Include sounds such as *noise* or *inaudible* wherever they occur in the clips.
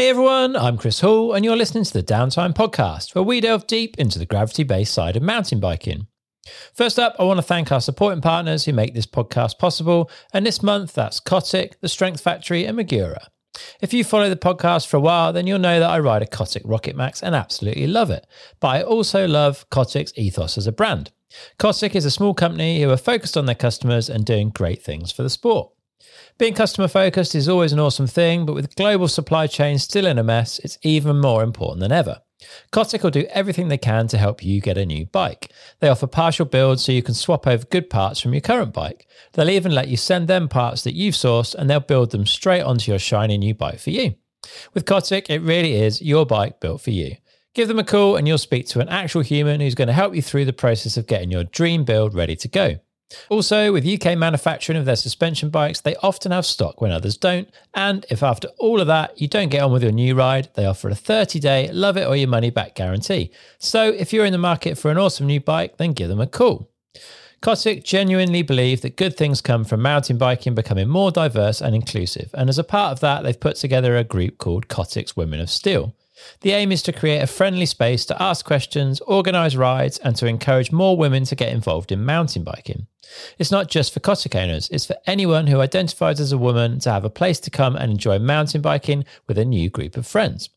Hey everyone, I'm Chris Hall, and you're listening to the Downtime Podcast, where we delve deep into the gravity based side of mountain biking. First up, I want to thank our supporting partners who make this podcast possible, and this month that's Cotic, The Strength Factory, and Magura. If you follow the podcast for a while, then you'll know that I ride a Cotic Rocket Max and absolutely love it. But I also love Cotic's ethos as a brand. Cotic is a small company who are focused on their customers and doing great things for the sport. Being customer focused is always an awesome thing, but with global supply chains still in a mess, it's even more important than ever. Cotic will do everything they can to help you get a new bike. They offer partial builds so you can swap over good parts from your current bike. They'll even let you send them parts that you've sourced and they'll build them straight onto your shiny new bike for you. With Cotic, it really is your bike built for you. Give them a call and you'll speak to an actual human who's going to help you through the process of getting your dream build ready to go. Also, with UK manufacturing of their suspension bikes, they often have stock when others don't. And if after all of that you don't get on with your new ride, they offer a 30 day love it or your money back guarantee. So if you're in the market for an awesome new bike, then give them a call. Cotic genuinely believe that good things come from mountain biking becoming more diverse and inclusive. And as a part of that, they've put together a group called Cotic's Women of Steel. The aim is to create a friendly space to ask questions, organise rides, and to encourage more women to get involved in mountain biking. It's not just for Cotic owners, it's for anyone who identifies as a woman to have a place to come and enjoy mountain biking with a new group of friends.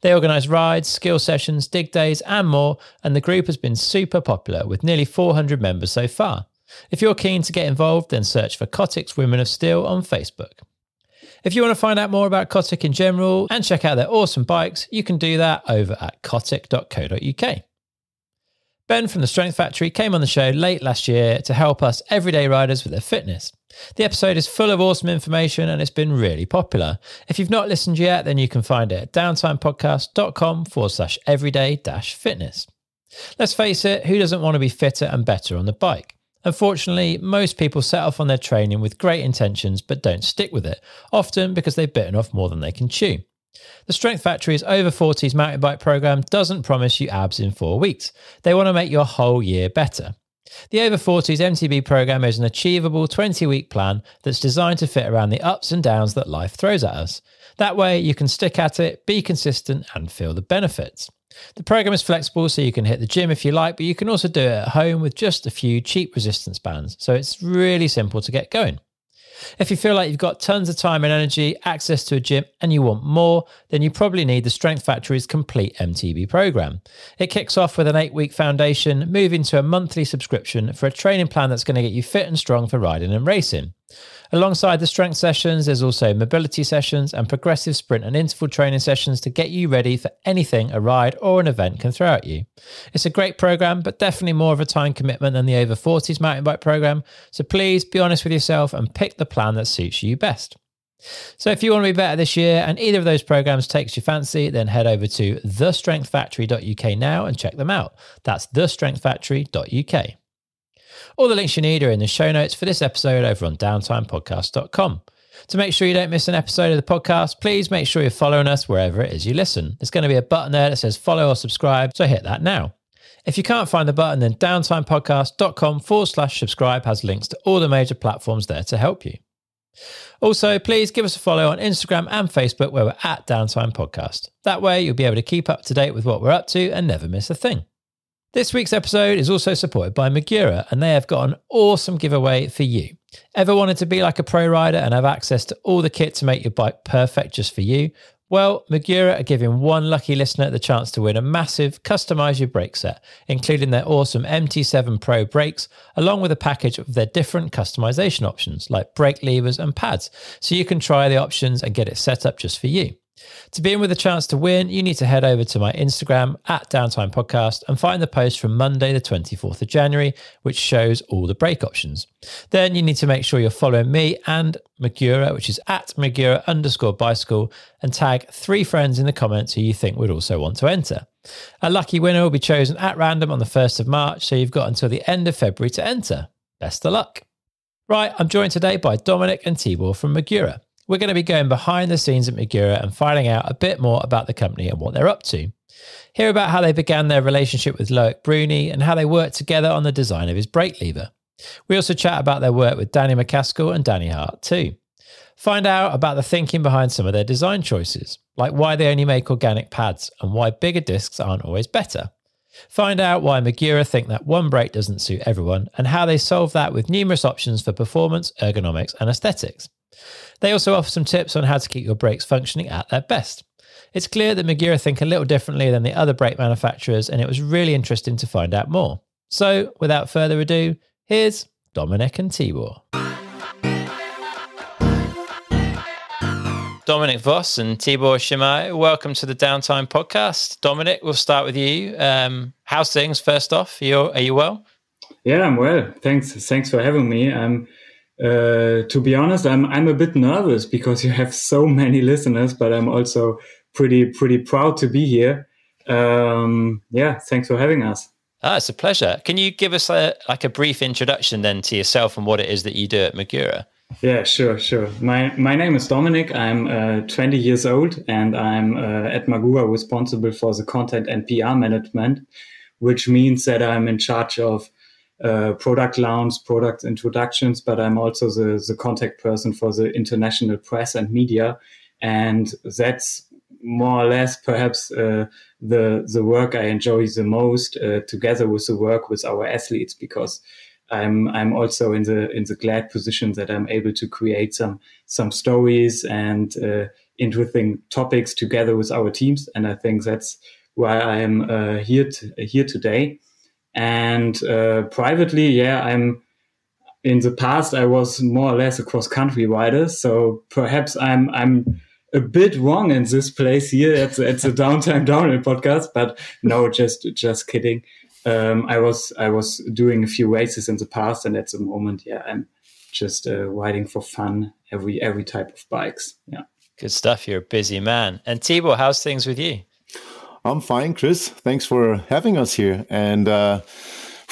They organise rides, skill sessions, dig days, and more, and the group has been super popular with nearly 400 members so far. If you're keen to get involved, then search for Cotic's Women of Steel on Facebook. If you want to find out more about Cotic in general and check out their awesome bikes, you can do that over at cotic.co.uk. Ben from the Strength Factory came on the show late last year to help us everyday riders with their fitness. The episode is full of awesome information and it's been really popular. If you've not listened yet, then you can find it at downtimepodcast.com forward slash everyday dash fitness. Let's face it, who doesn't want to be fitter and better on the bike? Unfortunately, most people set off on their training with great intentions but don't stick with it, often because they've bitten off more than they can chew. The Strength Factory's over 40s mountain bike program doesn't promise you abs in four weeks. They want to make your whole year better. The over 40s MTB program is an achievable 20 week plan that's designed to fit around the ups and downs that life throws at us. That way, you can stick at it, be consistent, and feel the benefits. The program is flexible, so you can hit the gym if you like, but you can also do it at home with just a few cheap resistance bands. So it's really simple to get going. If you feel like you've got tons of time and energy, access to a gym, and you want more, then you probably need the Strength Factory's complete MTB program. It kicks off with an eight week foundation, moving to a monthly subscription for a training plan that's going to get you fit and strong for riding and racing. Alongside the strength sessions, there's also mobility sessions and progressive sprint and interval training sessions to get you ready for anything a ride or an event can throw at you. It's a great program, but definitely more of a time commitment than the over 40s mountain bike program. So please be honest with yourself and pick the plan that suits you best. So if you want to be better this year and either of those programs takes your fancy, then head over to thestrengthfactory.uk now and check them out. That's thestrengthfactory.uk. All the links you need are in the show notes for this episode over on downtimepodcast.com. To make sure you don't miss an episode of the podcast, please make sure you're following us wherever it is you listen. There's going to be a button there that says follow or subscribe, so hit that now. If you can't find the button, then downtimepodcast.com forward slash subscribe has links to all the major platforms there to help you. Also, please give us a follow on Instagram and Facebook where we're at Downtime Podcast. That way, you'll be able to keep up to date with what we're up to and never miss a thing. This week's episode is also supported by Magura, and they have got an awesome giveaway for you. Ever wanted to be like a pro rider and have access to all the kit to make your bike perfect just for you? Well, Magura are giving one lucky listener the chance to win a massive customize your brake set, including their awesome MT7 Pro brakes, along with a package of their different customization options like brake levers and pads, so you can try the options and get it set up just for you. To be in with a chance to win, you need to head over to my Instagram at Downtime Podcast and find the post from Monday, the 24th of January, which shows all the brake options. Then you need to make sure you're following me and Magura, which is at Magura underscore bicycle, and tag three friends in the comments who you think would also want to enter. A lucky winner will be chosen at random on the 1st of March, so you've got until the end of February to enter. Best of luck. Right, I'm joined today by Dominic and Tibor from Magura. We're going to be going behind the scenes at Magura and finding out a bit more about the company and what they're up to. Hear about how they began their relationship with Loic Bruni and how they worked together on the design of his brake lever. We also chat about their work with Danny MacAskill and Danny Hart too. Find out about the thinking behind some of their design choices, like why they only make organic pads and why bigger discs aren't always better. Find out why Magura think that one brake doesn't suit everyone and how they solve that with numerous options for performance, ergonomics, and aesthetics. They also offer some tips on how to keep your brakes functioning at their best. It's clear that Magura think a little differently than the other brake manufacturers, and it was really interesting to find out more. So, without further ado, here's Dominic and Tibor. Dominic Voss and Tibor Simai, welcome to the Downtime Podcast. Dominic, we'll start with you. Um, how's things? First off, are you, are you well? Yeah, I'm well. Thanks. Thanks for having me. I'm, uh, to be honest, I'm I'm a bit nervous because you have so many *laughs* listeners, but I'm also pretty pretty proud to be here. Um, yeah, thanks for having us. Ah, it's a pleasure. Can you give us a like a brief introduction then to yourself and what it is that you do at Magura? Yeah, sure, sure. My my name is Dominic. I'm uh, 20 years old, and I'm uh, at Magura responsible for the content and PR management, which means that I'm in charge of uh, product launch, product introductions, but I'm also the the contact person for the international press and media, and that's more or less perhaps uh, the the work I enjoy the most, uh, together with the work with our athletes, because I'm I'm also in the in the glad position that I'm able to create some some stories and uh, interesting topics together with our teams, and I think that's why I am uh, here here today. And uh, privately, yeah, I'm. In the past, I was more or less a cross country rider, so perhaps I'm I'm a bit wrong in this place here at the, at the Downtime Downhill podcast, but no, just just kidding um, I was I was doing a few races in the past, and at the moment, yeah, I'm just uh, riding for fun every every type of bikes. Yeah, good stuff. You're a busy man. And Tibor, how's things with you? I'm fine, Chris. Thanks for having us here. And uh,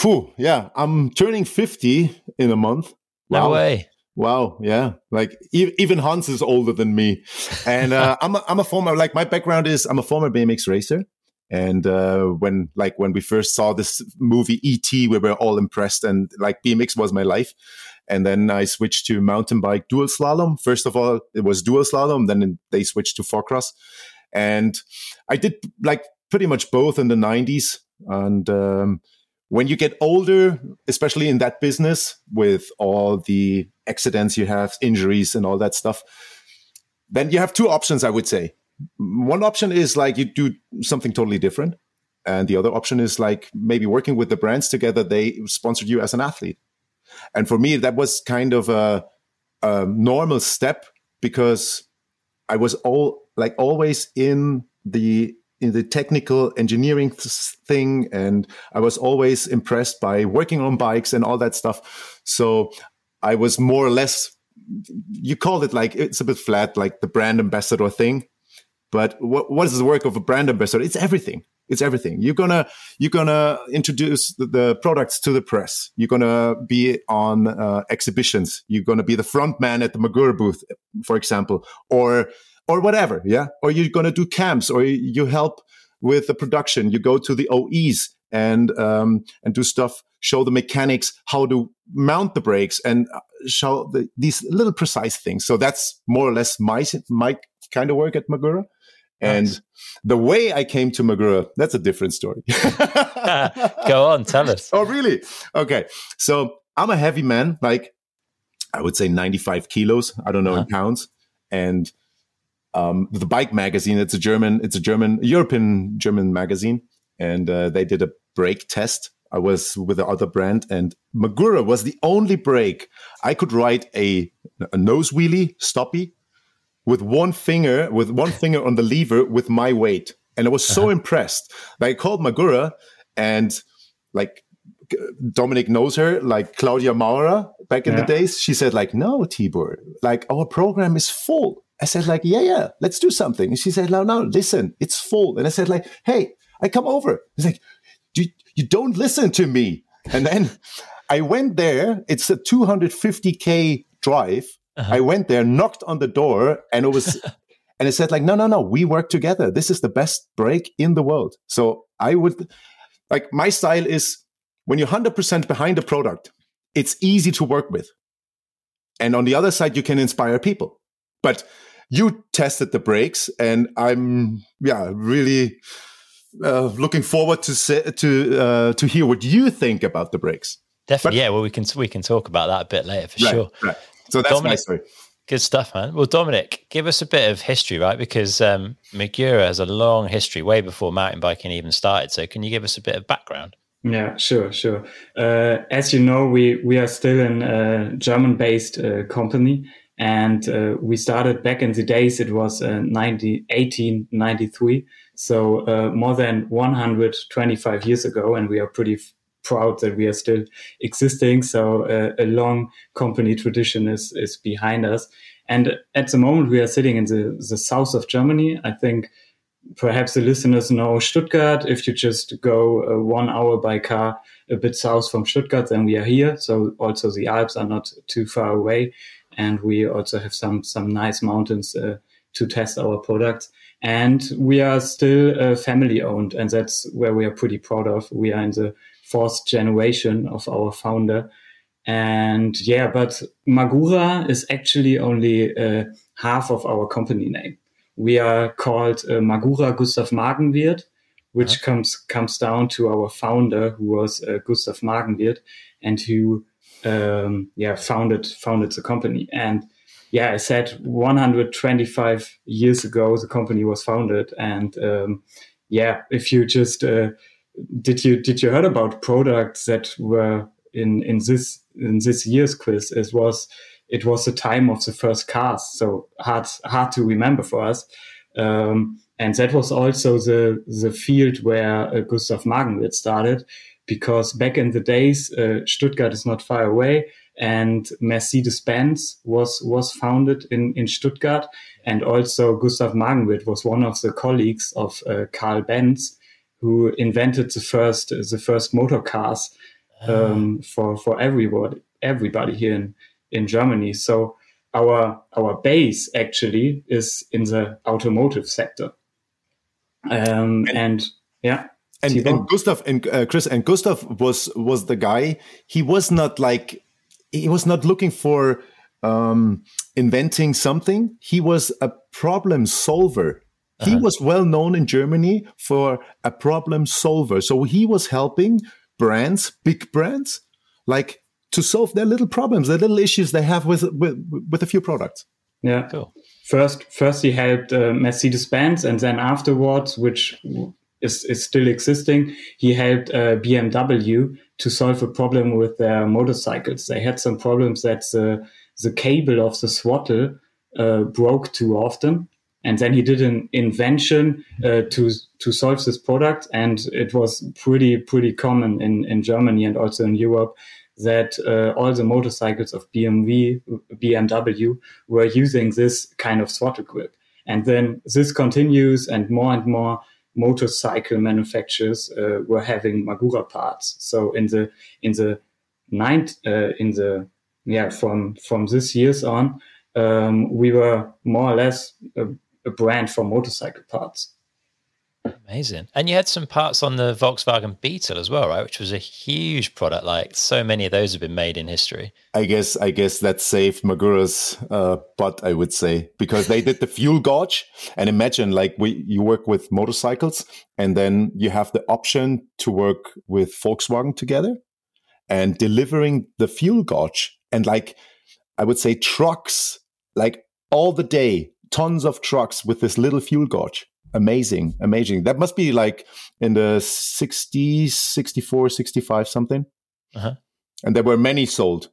whew, yeah, I'm turning 50 in a month. Wow. No way. Wow, yeah, like e- even Hans is older than me, and uh, *laughs* I'm a, I'm a former like my background is I'm a former BMX racer, and uh, when like when we first saw this movie ET, we were all impressed, and like BMX was my life. And then I switched to mountain bike dual slalom. First of all, it was dual slalom. Then they switched to four cross, and I did like pretty much both in the '90s. And um, when you get older, especially in that business with all the accidents you have, injuries, and all that stuff, then you have two options. I would say one option is like you do something totally different. And the other option is like maybe working with the brands together, they sponsored you as an athlete. And for me, that was kind of a, a normal step because I was all like always in the in the technical engineering thing and i was always impressed by working on bikes and all that stuff so i was more or less you called it like it's a bit flat like the brand ambassador thing but what, what is the work of a brand ambassador? It's everything. It's everything. You're gonna you're gonna introduce the, the products to the press. You're gonna be on uh, exhibitions. You're gonna be the front man at the Magura booth, for example, or or whatever. Yeah, or you're gonna do camps, or you help with the production. You go to the OEs and um, and do stuff. Show the mechanics how to mount the brakes and uh, show the, these little precise things. So that's more or less my my kind of work at Magura. And nice. the way I came to Magura, that's a different story. *laughs* *laughs* Go on, tell us. Oh, really? Okay. So I'm a heavy man, like I would say 95 kilos. I don't know uh-huh. in pounds. And um, the Bike Magazine, it's a German, it's a German, European German magazine. And uh, they did a brake test. I was with the other brand, and Magura was the only brake I could ride a, a nose wheelie, stoppy, with one finger, with one *laughs* finger on the lever with my weight. And I was so uh-huh. impressed. Like I called Magura and like Dominic knows her, like Claudia Maurer back in yeah. the days. She said, like, no, Tibor, like our program is full. I said, like, yeah, yeah, let's do something. And she said, no, no, listen, it's full. And I said, like, hey, I come over. He's like, you, you don't listen to me. And then I went there. It's a 250K drive uh-huh. I went there, knocked on the door, and it was, *laughs* and it said like, no, no, no, we work together. This is the best brake in the world. So I would, like, my style is when you're hundred percent behind a product, it's easy to work with, and on the other side, you can inspire people. But you tested the brakes, and I'm yeah really uh, looking forward to say, to uh, to hear what you think about the brakes. Definitely, but, yeah. Well, we can we can talk about that a bit later for right, sure. Right. So that's Dominic, my story. Good stuff, man. Well, Dominic, give us a bit of history, right? Because um, Magura has a long history, way before mountain biking even started. So, can you give us a bit of background? Yeah, sure, sure. Uh, as you know, we we are still a German-based uh, company, and uh, we started back in the days. It was uh, 90, 1893, so uh, more than 125 years ago, and we are pretty f- proud that we are still existing. So uh, a long company tradition is is behind us. And at the moment, we are sitting in the the south of Germany. I think perhaps the listeners know Stuttgart. If you just go uh, one hour by car a bit south from Stuttgart, then we are here. So also the Alps are not too far away, and we also have some some nice mountains uh, to test our products. And we are still uh, family owned, and that's where we are pretty proud of. We are in the fourth generation of our founder. And yeah, but Magura is actually only uh, half of our company name we are called uh, Magura Gustav Magenwirt, which uh-huh. comes comes down to our founder, who was uh, Gustav Magenwirt, and who um, yeah founded founded the company. And yeah, I said 125 years ago the company was founded, and um, yeah, if you just uh, did you did you heard about products that were in in this in this year's quiz? It was it was the time of the first cars so hard hard to remember for us. Um, and that was also the the field where uh, Gustav Magenwirt started, because back in the days, uh, Stuttgart is not far away, and Mercedes Benz was was founded in in Stuttgart, and also Gustav Magenwirt was one of the colleagues of uh, Carl Benz, who invented the first the first motor cars ah. um, for for everybody everybody here in in Germany. So our our base actually is in the automotive sector. Um, and, yeah. And, and Gustav and uh, Chris and Gustav was was the guy. He was not like he was not looking for um, inventing something. He was a problem solver. Uh-huh. He was well known in Germany for a problem solver. So he was helping brands, big brands, like to solve their little problems, their little issues they have with with, with a few products. Yeah. Cool. First, first he helped uh, Mercedes Benz, and then afterwards, which is, is still existing, he helped uh, BMW to solve a problem with their motorcycles. They had some problems that the the cable of the throttle uh, broke too often, and then he did an invention uh, to to solve this product, and it was pretty pretty common in in Germany and also in Europe that uh, all the motorcycles of BMW, BMW were using this kind of throttle grip. And then this continues, and more and more motorcycle manufacturers uh, were having Magura parts. So in the in the ninth uh, in the yeah from from this years on, um, we were more or less a, a brand for motorcycle parts. Amazing. And you had some parts on the Volkswagen Beetle as well, right? Which was a huge product. Like so many of those have been made in history. I guess I guess that saved Magura's uh, butt, I would say, because they did the fuel gauge. And imagine like we you work with motorcycles and then you have the option to work with Volkswagen together and delivering the fuel gauge and like I would say trucks, like all the day, tons of trucks with this little fuel gauge amazing, amazing. That must be like in the 60s, 64, 65, something. Uh-huh. And there were many sold.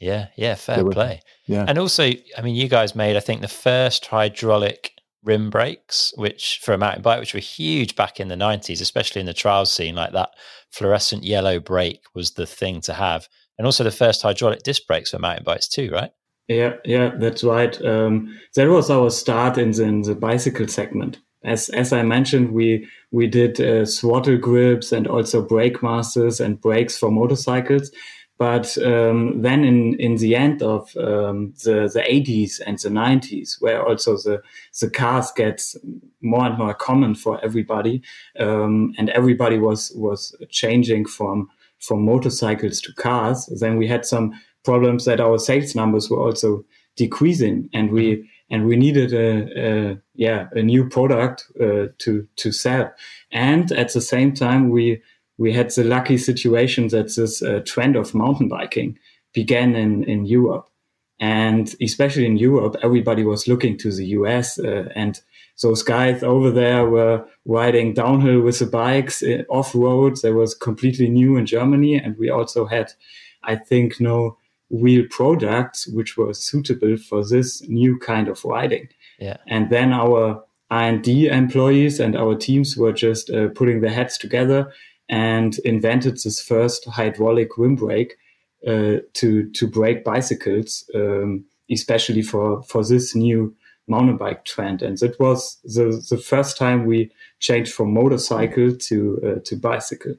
Yeah, yeah, fair were, play. Yeah. And also, I mean, you guys made, I think, the first hydraulic rim brakes, which for a mountain bike, which were huge back in the 90s, especially in the trials scene, like that fluorescent yellow brake was the thing to have. And also the first hydraulic disc brakes for mountain bikes, too, right? Yeah, yeah, that's right. Um, that was our start in the, in the bicycle segment. As as I mentioned, we we did uh, throttle grips and also brake masters and brakes for motorcycles. But um, then in, in the end of um, the, the 80s and the 90s, where also the, the cars gets more and more common for everybody, um, and everybody was, was changing from, from motorcycles to cars, then we had some problems that our sales numbers were also decreasing, and we and we needed a, a yeah a new product uh, to to sell. And at the same time, we we had the lucky situation that this uh, trend of mountain biking began in in Europe, and especially in Europe, everybody was looking to the US, uh, and those guys over there were riding downhill with the bikes uh, off road. That was completely new in Germany, and we also had, I think, no real products which were suitable for this new kind of riding. Yeah. And then our R&D employees and our teams were just uh, putting their heads together and invented this first hydraulic rim brake uh, to to brake bicycles, um, especially for for this new mountain bike trend. And it was the the first time we changed from motorcycle to uh, to bicycle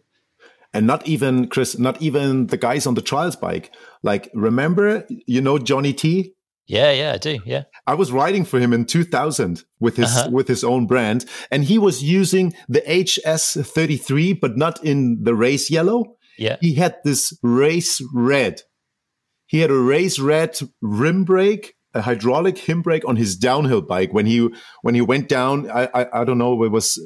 and not even Chris, not even the guys on the trials bike. Like, remember, you know Johnny T. Yeah, yeah, I do. Yeah, I was riding for him in 2000 with his uh-huh. with his own brand, and he was using the HS33, but not in the race yellow. Yeah, he had this race red. He had a race red rim brake, a hydraulic rim brake on his downhill bike when he when he went down. I I, I don't know. It was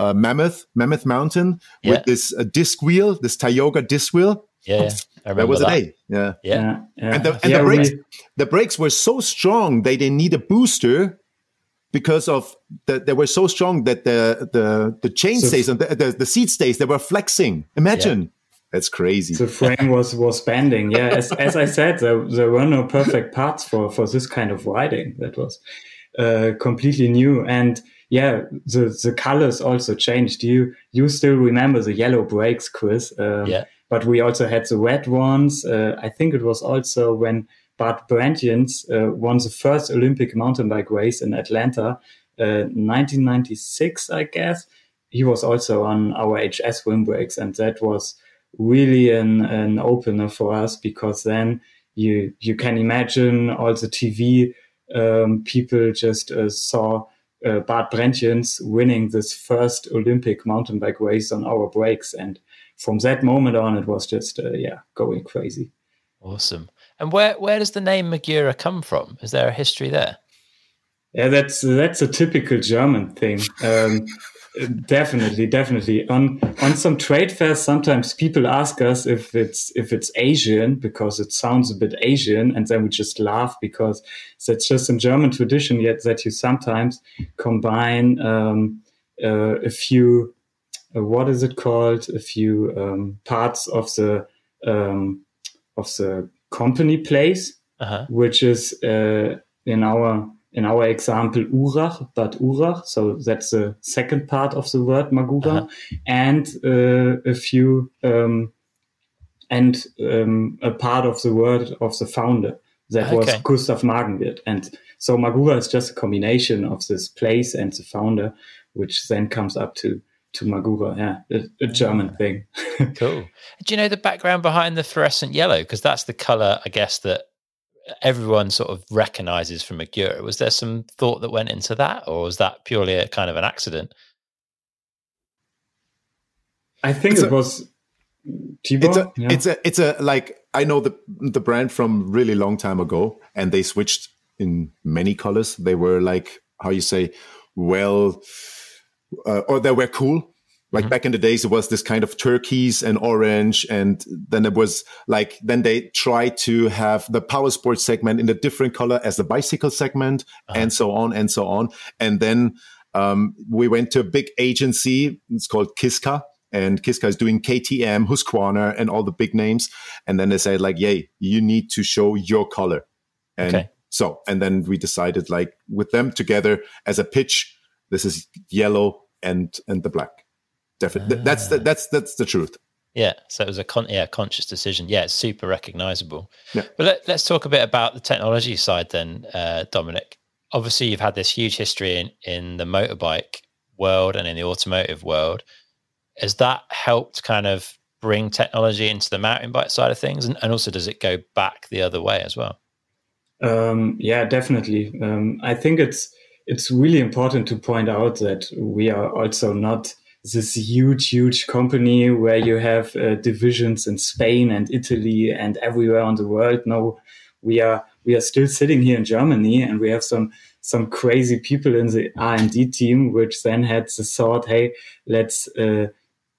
uh, Mammoth, Mammoth Mountain yeah. with this uh, disc wheel, this Tioga disc wheel. Yeah, yeah. that was that. a day. Yeah, yeah, yeah. and the and the brakes, we... the brakes were so strong they didn't need a booster because of the, they were so strong that the the the chain so, stays and the, the, the seat stays they were flexing. Imagine. That's crazy. The frame was was bending. Yeah, as, *laughs* as I said, there, there were no perfect parts for for this kind of riding. That was uh, completely new and yeah, the the colors also changed. You you still remember the yellow brakes, Chris? Um, yeah. But we also had the red ones. Uh, I think it was also when Bart Brentjens uh, won the first Olympic mountain bike race in Atlanta, uh, 1996, I guess. He was also on our HS rim brakes, and that was really an, an opener for us because then you you can imagine all the TV um, people just uh, saw uh, Bart Brentjens winning this first Olympic mountain bike race on our brakes. And from that moment on, it was just, uh, yeah, going crazy. Awesome. And where, where does the name Magura come from? Is there a history there? Yeah, that's that's a typical German thing. Um, definitely, definitely. On on some trade fairs, sometimes people ask us if it's if it's Asian because it sounds a bit Asian, and then we just laugh because that's just a German tradition. Yet that you sometimes combine um, uh, a few, uh, what is it called? A few um, parts of the um, of the company place, uh-huh. which is uh, in our in our example, Urach, Bad Urach. So that's the second part of the word Magura, uh-huh. and uh, a few um, and um, a part of the word of the founder that okay. was Gustav Magenwirt. And so Magura is just a combination of this place and the founder, which then comes up to to Magura. Yeah, a, a German thing. *laughs* cool. Do you know the background behind the fluorescent yellow? Because that's the color, I guess, that everyone sort of recognizes from Magura. Was there some thought that went into that, or was that purely a kind of an accident? I think it's it a, was. Tibor? It's a, yeah. it's a, it's a like I know the the brand from really long time ago, and they switched in many colors. They were like how you say, well, uh, or they were cool like mm-hmm. back in the days, it was this kind of turquoise and orange. And then it was like, then they tried to have the power sports segment in a different color as the bicycle segment uh-huh. and so on and so on. And then, um, we went to a big agency. It's called Kiska and Kiska is doing KTM, Husqvarna and all the big names. And then they said like, Yay, you need to show your color. And okay. so, and then we decided like with them together as a pitch, this is yellow and, and the black. Definitely, ah. that's the, that's that's the truth. Yeah, so it was a con- yeah conscious decision. Yeah, it's super recognizable. Yeah. But let, us talk a bit about the technology side then, uh, Dominic. Obviously, you've had this huge history in in the motorbike world and in the automotive world. Has that helped kind of bring technology into the mountain bike side of things, and, and also does it go back the other way as well? Um, yeah, definitely. Um, I think it's it's really important to point out that we are also not this huge, huge company where you have uh, divisions in Spain and Italy and everywhere on the world. No, we are we are still sitting here in Germany and we have some some crazy people in the R&D team, which then had the thought, hey, let's uh,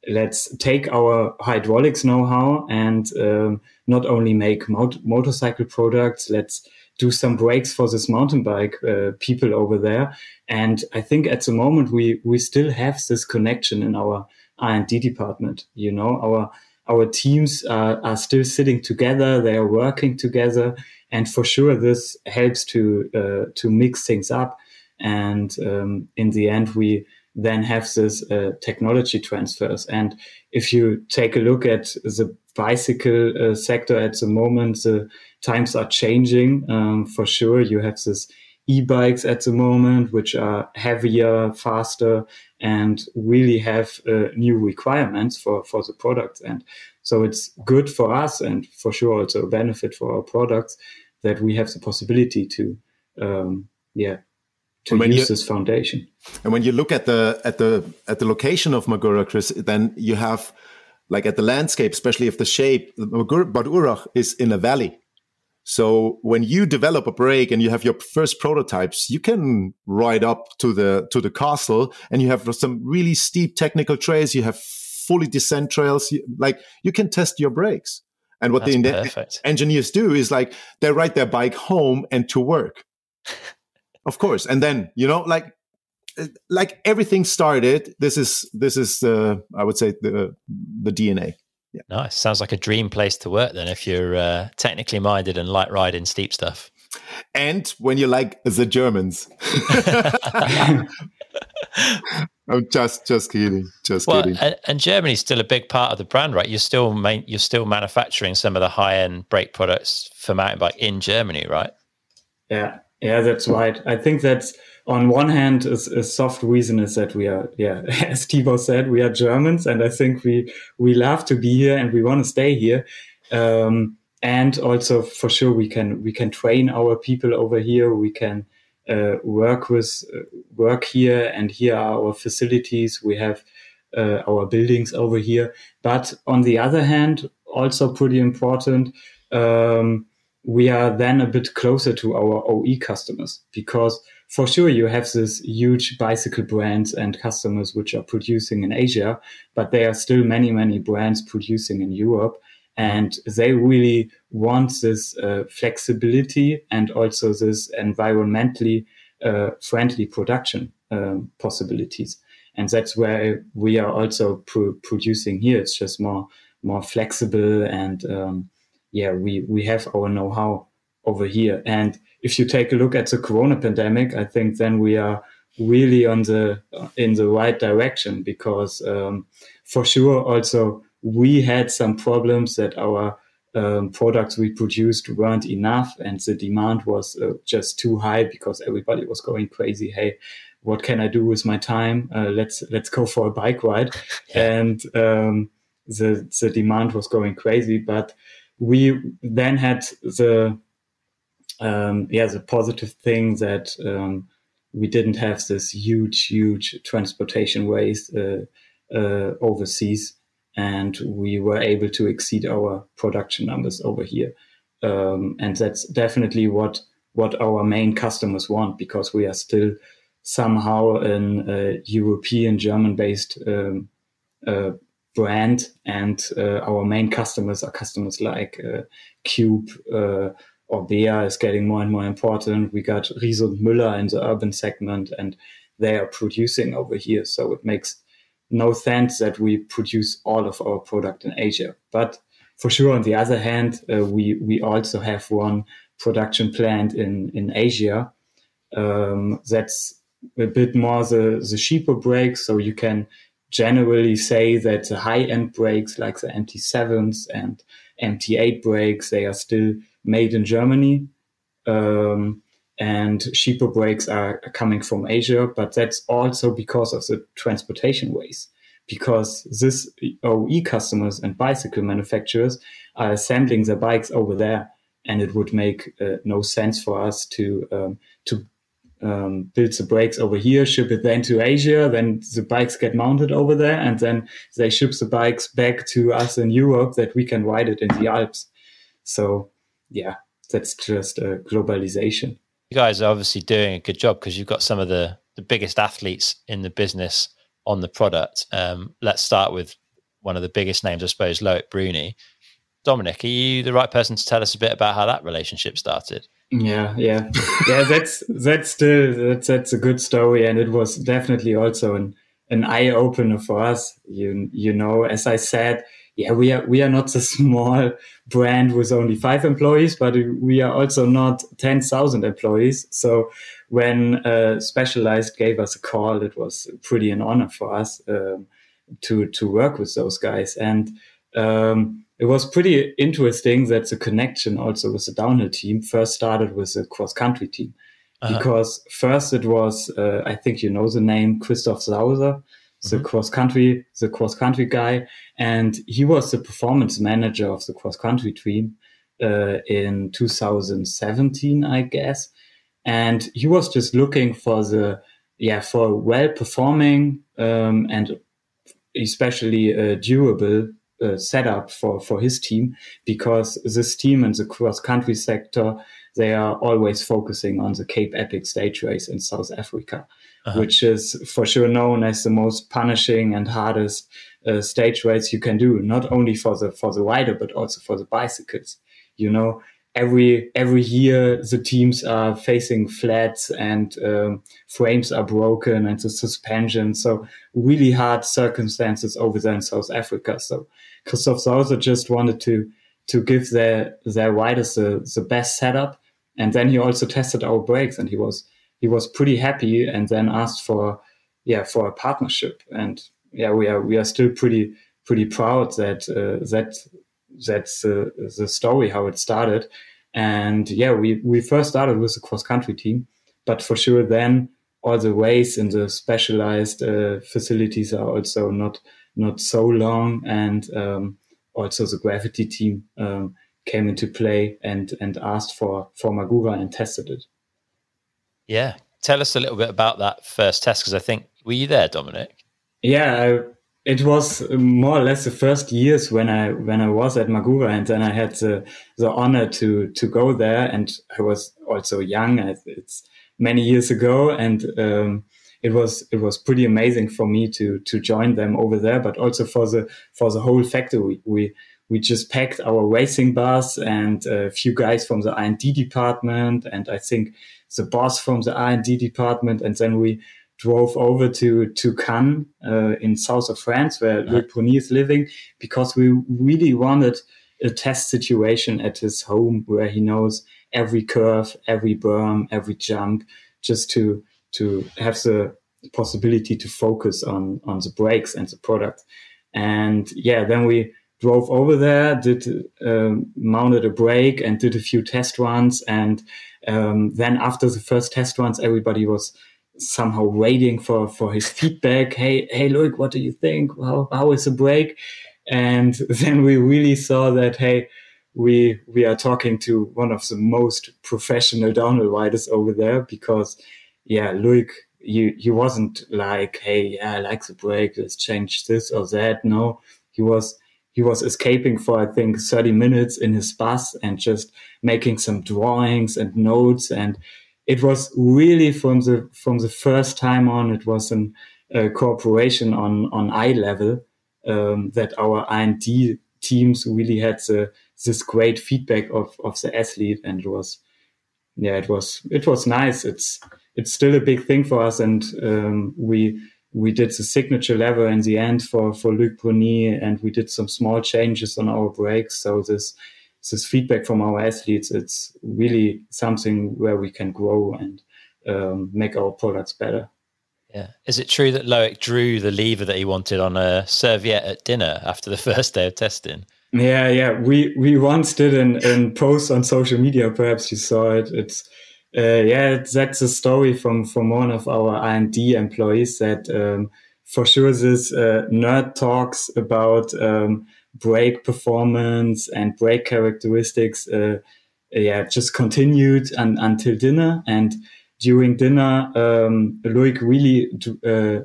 let's take our hydraulics know-how and um, not only make mot- motorcycle products, let's do some brakes for this mountain bike uh, people over there. And I think at the moment we we still have this connection in our R&D department. You know, our our teams are, are still sitting together, they are working together, and for sure this helps to uh, to mix things up. And um, in the end, we then have this uh, technology transfers. And if you take a look at the bicycle uh, sector at the moment, the times are changing um, for sure. You have this e-bikes at the moment, which are heavier, faster, and really have uh, new requirements for, for the products. And so it's good for us and for sure also a benefit for our products that we have the possibility to, um, yeah, to use you, this foundation. And when you look at the at the at the location of Magura, Chris, then you have like at the landscape, especially if the shape, Bad Urach is in a valley. So when you develop a brake and you have your first prototypes, you can ride up to the to the castle and you have some really steep technical trails. You have fully descent trails. Like you can test your brakes. And what That's the perfect. engineers do is like they ride their bike home and to work. *laughs* of course. And then, you know, like like everything started, this is this is uh, I would say the the DNA. Yeah. Nice. Sounds like a dream place to work then if you're uh, technically minded and light riding steep stuff. And when you like the Germans. *laughs* I'm just just kidding. Just well, kidding. And, and, Germany's still a big part of the brand, right? You're still main, you're still manufacturing some of the high end brake products for mountain bike in Germany, right? Yeah, yeah, that's right. I think that's on one hand, a, a, soft reason is that we are, yeah, *laughs* as Tibor said, we are Germans, and I think we we love to be here and we want to stay here. Um, and also, for sure, we can we can train our people over here. We can uh, work with uh, work here, and here are our facilities. We have uh, our buildings over here. But on the other hand, also pretty important. Um, we are then a bit closer to our OE customers because for sure you have this huge bicycle brands and customers which are producing in Asia, but there are still many, many brands producing in Europe. And they really want this uh, flexibility and also this environmentally uh, friendly production um, possibilities. And that's where we are also pro- producing here. It's just more more flexible and um, yeah, we we have our know-how over here. And if you take a look at the corona pandemic, I think then we are really on the in the right direction because um, for sure also we had some problems that our um, products we produced weren't enough and the demand was uh, just too high because everybody was going crazy hey what can i do with my time? Uh, let's let's go for a bike ride. *laughs* And um, the the demand was going crazy but we then had the um, yeah, the positive thing that um, we didn't have this huge, huge transportation waste uh, uh, overseas, and we were able to exceed our production numbers over here. Um, and that's definitely what what our main customers want because we are still somehow an uh, European German based um, uh, brand, and uh, our main customers are customers like uh, Cube Orbea is getting more and more important. We got Riese and Müller in the urban segment, and they are producing over here. So it makes no sense that we produce all of our product in Asia. But for sure, on the other hand, uh, we we also have one production plant in in Asia. Um, that's a bit more the the cheaper brakes, so you can generally say that the high end brakes like the MT7s and MT8 brakes they are still made in Germany. Um, and cheaper brakes are coming from Asia, but that's also because of the transportation ways. Because this OE customers and bicycle manufacturers are assembling their bikes over there, and it would make uh, no sense for us to um, to um, build the brakes over here, ship it then to Asia, then the bikes get mounted over there, and then they ship the bikes back to us in Europe that we can ride it in the Alps. So yeah, that's just uh, globalization. You guys are obviously doing a good job because you've got some of the the biggest athletes in the business on the product. Um, let's start with one of the biggest names, I suppose, Loic Bruni. Dominic, are you the right person to tell us a bit about how that relationship started? Yeah, yeah, *laughs* yeah. That's that's still that's that's a good story, and it was definitely also an an eye opener for us. You you know, as I said, yeah, we are we are not a *laughs* small brand with only five employees, but we are also not ten thousand employees. So when uh, Specialized gave us a call, it was pretty an honor for us um, to to work with those guys, and um, it was pretty interesting that the connection also with the downhill team first started with the cross country team. Uh-huh. Because first it was, uh, I think you know the name Christoph Sauser, the mm-hmm. cross country, the cross country guy, and he was the performance manager of the cross country team uh, in 2017, I guess. And he was just looking for the yeah for well performing um, and especially a durable uh, setup for for his team because this team in the cross country sector they are always focusing on the Cape Epic stage race in South Africa uh-huh. which is for sure known as the most punishing and hardest uh, stage race you can do, not only for the for the rider but also for the bicycles. You know, every every year the teams are facing flats and um, frames are broken and the suspension. So really hard circumstances over there in South Africa. So Christoph Sauser just wanted to to give their their riders the, the best setup. And then he also tested our brakes and he was he was pretty happy and then asked for yeah for a partnership. And yeah we are we are still pretty pretty proud that uh, that that's uh, the story how it started. And yeah we we first started with the cross country team but for sure then all the ways in the specialized uh, facilities are also not not so long and um, also the gravity team um, came into play and and asked for for Magura and tested it yeah. Tell us a little bit about that first test because I think, were you there, Dominic? Yeah, I, it was more or less the first years when I when I was at Magura, and then I had the the honor to to go there, and I was also young. It's many years ago, and um, it was it was pretty amazing for me to to join them over there, but also for the for the whole factory. We we just packed our racing bus and a few guys from the R&D department, and I think the boss from the R&D department, and then we drove over to to Cannes uh, in south of France, where yeah. Loic Bruni is living, because we really wanted a test situation at his home where he knows every curve, every berm, every jump, just to to have the possibility to focus on on the brakes and the product. And yeah, then we drove over there, did um, mounted a brake, and did a few test runs and um, then after the first test runs, everybody was somehow waiting for, for his feedback. Hey, hey, look, what do you think? How, how is the brake? And *laughs* then we really saw that, hey, we, we are talking to one of the most professional downhill riders over there because, yeah, Loic, he, he wasn't like, hey, yeah, I like the brake. Let's change this or that. No, he was he was escaping for I think 30 minutes in his bus and just making some drawings and notes. And it was really from the from the first time on it was an a cooperation on on eye level um, that our R&D teams really had the, this great feedback of of the athlete. And it was yeah it was it was nice. It's it's still a big thing for us. And um, we we did the signature lever in the end for for Loic Bruni, and we did some small changes on our brakes. So this this feedback from our athletes, it's really something where we can grow and um, make our products better. Yeah. Is it true that Loic drew the lever that he wanted on a serviette at dinner after the *laughs* first day of testing? Yeah, yeah. We we once did an, an post on social media. Perhaps you saw it. It's uh, yeah, that's a story from from one of our R and D employees that um, for sure this uh, nerd talks about um, brake performance and brake characteristics. Uh, yeah, just continued un- until dinner, and during dinner, um, really uh,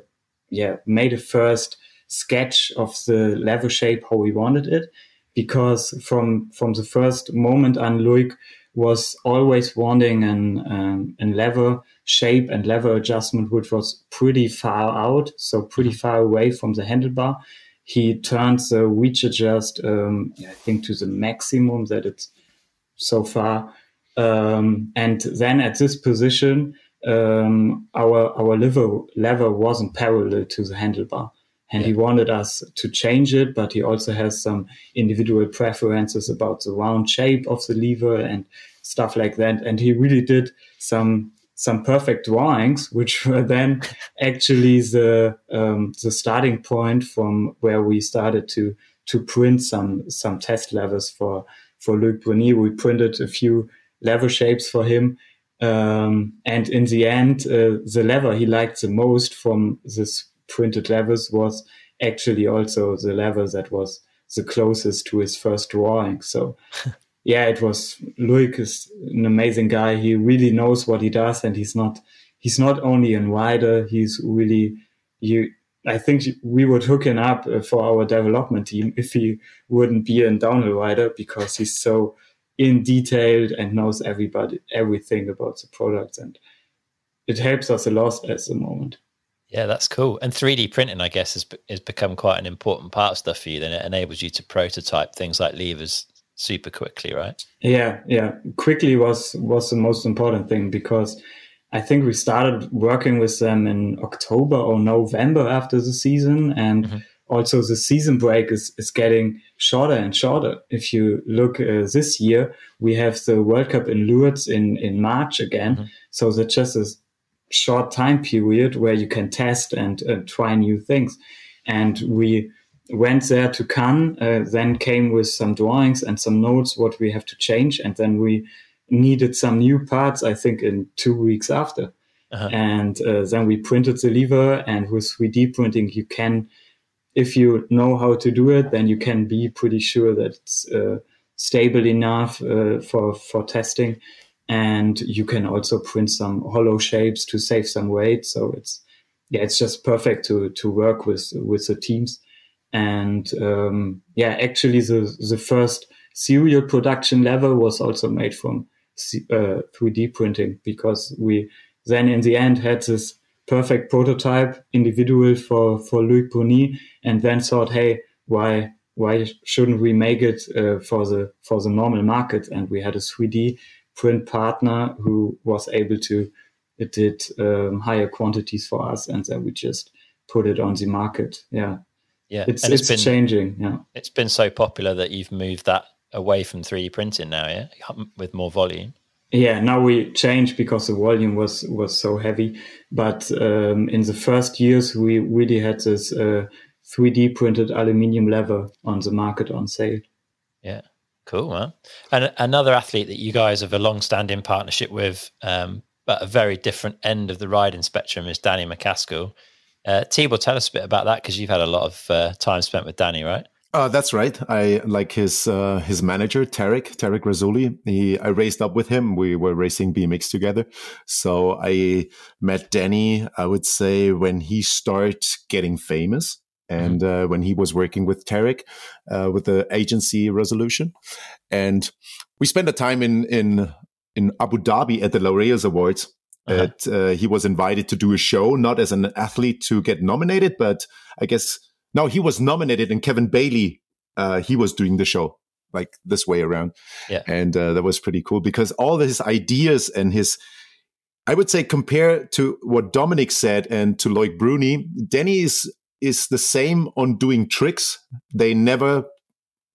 yeah made a first sketch of the lever shape how we wanted it, because from from the first moment on, Loic was always wanting an, um, an lever shape and lever adjustment, which was pretty far out, so pretty far away from the handlebar. He turned the reach adjust, um, I think, to the maximum that it's so far. Um, and then at this position, um, our our lever lever wasn't parallel to the handlebar, and yeah. he wanted us to change it. But he also has some individual preferences about the round shape of the lever and stuff like that. And he really did some some perfect drawings, which *laughs* were then actually the um, the starting point from where we started to to print some some test levers for for Loic Bruni. We printed a few lever shapes for him. Um, and in the end, uh, the lever he liked the most from this printed levels was actually also the level that was the closest to his first drawing. So, *laughs* yeah, it was Loic is an amazing guy. He really knows what he does, and he's not he's not only a rider. He's really you. I think we would hook him up uh, for our development team if he wouldn't be a downhill rider because he's so in detailed and knows everybody everything about the product and it helps us a lot at the moment yeah that's cool and 3d printing i guess has, has become quite an important part of stuff for you then it enables you to prototype things like levers super quickly right yeah yeah quickly was was the most important thing because i think we started working with them in october or november after the season and mm-hmm also the season break is, is getting shorter and shorter. If you look uh, this year, we have the World Cup in Lourdes in, in March again. Mm-hmm. So that's just a short time period where you can test and uh, try new things. And we went there to Cannes, uh, then came with some drawings and some notes what we have to change. And then we needed some new parts, I think, in two weeks after. Uh-huh. And uh, then we printed the lever and with 3D printing, you can if you know how to do it, then you can be pretty sure that it's uh, stable enough uh, for for testing. And you can also print some hollow shapes to save some weight. So it's yeah, it's just perfect to to work with with the teams. And um, yeah, actually, the the first serial production level was also made from uh, 3D printing because we then in the end had this perfect prototype individual for for Loic Bruni, and then thought, hey, why why shouldn't we make it uh, for the for the normal market? And we had a 3D print partner who was able to it did um, higher quantities for us, and then we just put it on the market. Yeah, yeah, it's and it's, it's been, changing. Yeah, it's been so popular that you've moved that away from 3D printing now, yeah, with more volume. Yeah now we changed because the volume was was so heavy. But um, in the first years we really had this uh, 3d printed aluminium lever on the market on sale. Yeah cool man and another athlete that you guys have a long-standing partnership with um, but a very different end of the riding spectrum is danny MacAskill uh, Tibor, tell us a bit about that because you've had a lot of uh, time spent with Danny, right? Uh, that's right. I like his uh, his manager Tarek Tarek Rasouli. He I raced up with him. We were racing BMX together. So I met Danny. I would say when he started getting famous, and mm-hmm. uh, when he was working with Tarek uh, with the agency Rasoulution, and we spent a time in in in Abu Dhabi at the Laureus Awards. Uh-huh. At, uh, he was invited to do a show, not as an athlete to get nominated, but I guess no, he was nominated, and Kevin Bailey, uh, he was doing the show like this way around. Yeah, and uh, that was pretty cool because all his ideas and his, I would say, compared to what Dominic said and to Loic Bruni, Danny is is the same on doing tricks they never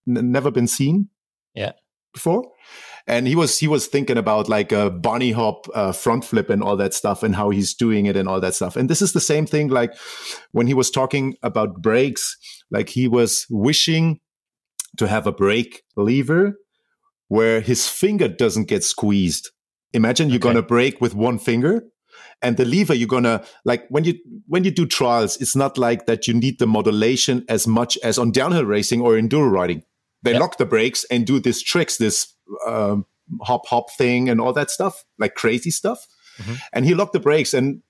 n- never been seen. Yeah, before and he was he was thinking about like a bunny hop uh, front flip and all that stuff and how he's doing it and all that stuff and this is the same thing like when he was talking about brakes like he was wishing to have a brake lever where his finger doesn't get squeezed imagine you're okay. going to brake with one finger and the lever you're gonna like when you when you do trials it's not like that you need the modulation as much as on downhill racing or enduro riding they yep. lock the brakes and do these tricks this um, hop hop thing and all that stuff, like crazy stuff. Mm-hmm. And he locked the brakes and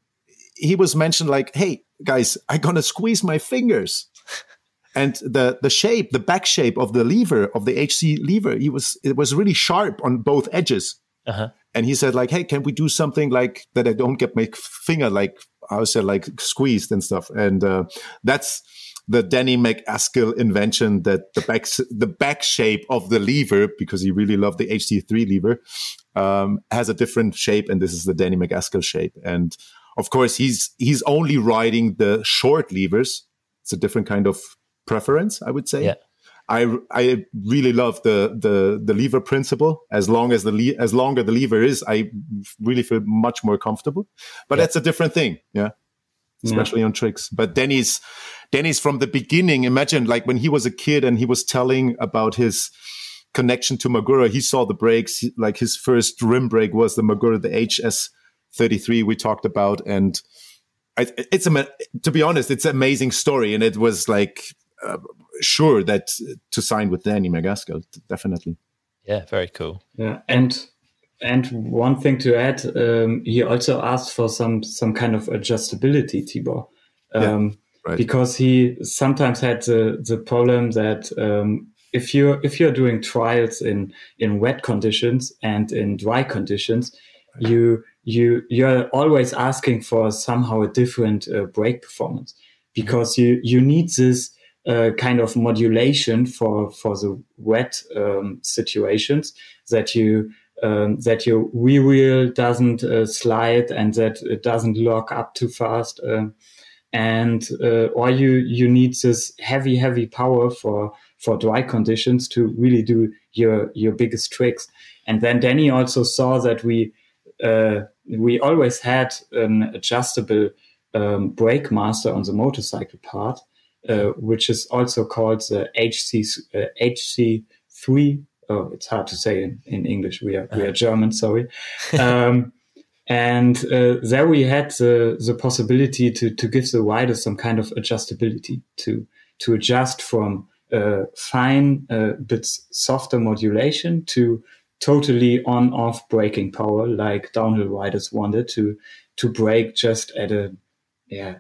he was mentioned like, "Hey guys, I'm gonna squeeze my fingers." *laughs* and the the shape, the back shape of the lever of the HC lever, he was it was really sharp on both edges. Uh-huh. And he said like, "Hey, can we do something like that? I don't get my finger like I said like squeezed and stuff." And uh, that's the Danny MacAskill invention that the back the back shape of the lever because he really loved the HC3 lever um, has a different shape, and this is the Danny MacAskill shape. And of course, he's he's only riding the short levers. It's a different kind of preference, I would say. Yeah. I I really love the the the lever principle. As long as the le- as longer the lever is, I really feel much more comfortable. But yeah. that's a different thing, yeah. Especially yeah. on tricks. But Danny's Danny's from the beginning. Imagine like when he was a kid and he was telling about his connection to Magura. He saw the brakes. Like his first rim brake was the Magura, the HS 33 we talked about, and it's a to be honest, it's an amazing story, and it was like uh, sure that to sign with Danny MacAskill, definitely. Yeah, very cool. Yeah, and and one thing to add, um, he also asked for some some kind of adjustability, Tibor, um, yeah, right. because he sometimes had the the problem that um, if you if you're doing trials in in wet conditions and in dry conditions, right. you you you're always asking for somehow a different uh, brake performance because you you need this uh, kind of modulation for for the wet um, situations that you um, that your wheel wheel doesn't uh, slide and that it doesn't lock up too fast um, and uh, or you you need this heavy heavy power for for dry conditions to really do your your biggest tricks. And then Danny also saw that we uh, we always had an adjustable um, brake master on the motorcycle part, which is also called the HC uh, HC3. Oh, it's hard to say in, in English. We are we are German, sorry. *laughs* Um, and uh, there we had the the possibility to to give the rider some kind of adjustability to to adjust from uh, fine uh, but softer modulation to totally on off braking power like downhill riders wanted to to brake just at a yeah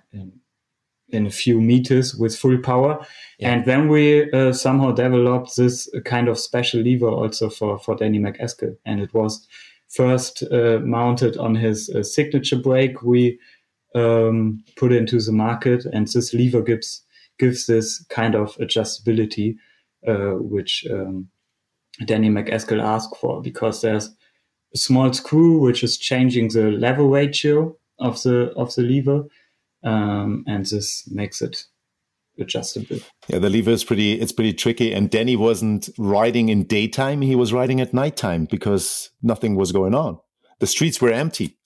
in a few meters with full power. Yeah. and then we uh, somehow developed this kind of special lever also for for Danny MacAskill and it was first uh, mounted on his uh, signature brake. We um, put into the market and this lever gives gives this kind of adjustability uh, which um, Danny MacAskill asked for because there's a small screw which is changing the lever ratio of the of the lever, um, and this makes it adjustable. Yeah, the lever is pretty it's pretty tricky. And Danny wasn't riding in daytime; he was riding at nighttime because nothing was going on. The streets were empty.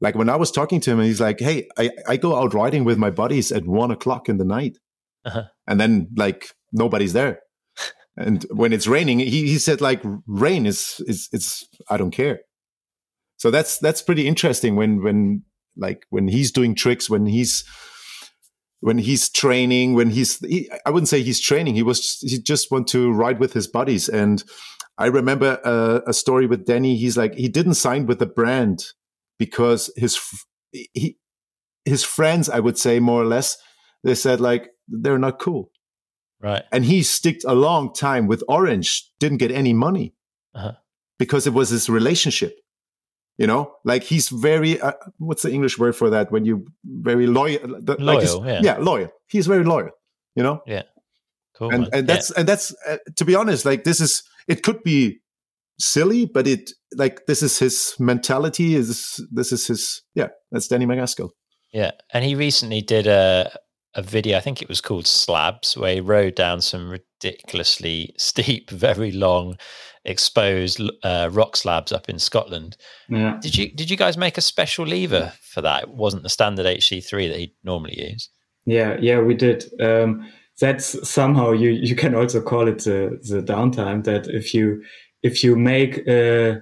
Like when I was talking to him, and he's like, "Hey, I, I go out riding with my buddies at one o'clock in the night, uh-huh. and then like nobody's there." and when it's raining he, he said like rain is is it's i don't care so that's that's pretty interesting when when like when he's doing tricks when he's when he's training when he's he, i wouldn't say he's training he was he just want to ride with his buddies and i remember a, a story with danny he's like he didn't sign with the brand because his he his friends i would say more or less they said like they're not cool Right. And he sticked a long time with Orange, didn't get any money uh-huh. because it was his relationship. You know, like he's very, uh, what's the English word for that? When you very loyal, the, loyal, like yeah. yeah, loyal. He's very loyal, you know? Yeah. Cool. And, and that's, yeah. and that's, uh, to be honest, like this is, it could be silly, but it, like, this is his mentality. Is this is his, yeah, that's Danny MacAskill. Yeah. And he recently did a, a video, I think it was called Slabs, where he rode down some ridiculously *laughs* steep, very long, exposed uh, rock slabs up in Scotland. Yeah. Did you did you guys make a special lever for that? It wasn't the standard HC3 that he normally use. Yeah, yeah, we did. Um, that's somehow you you can also call it the the downtime. That if you if you make uh,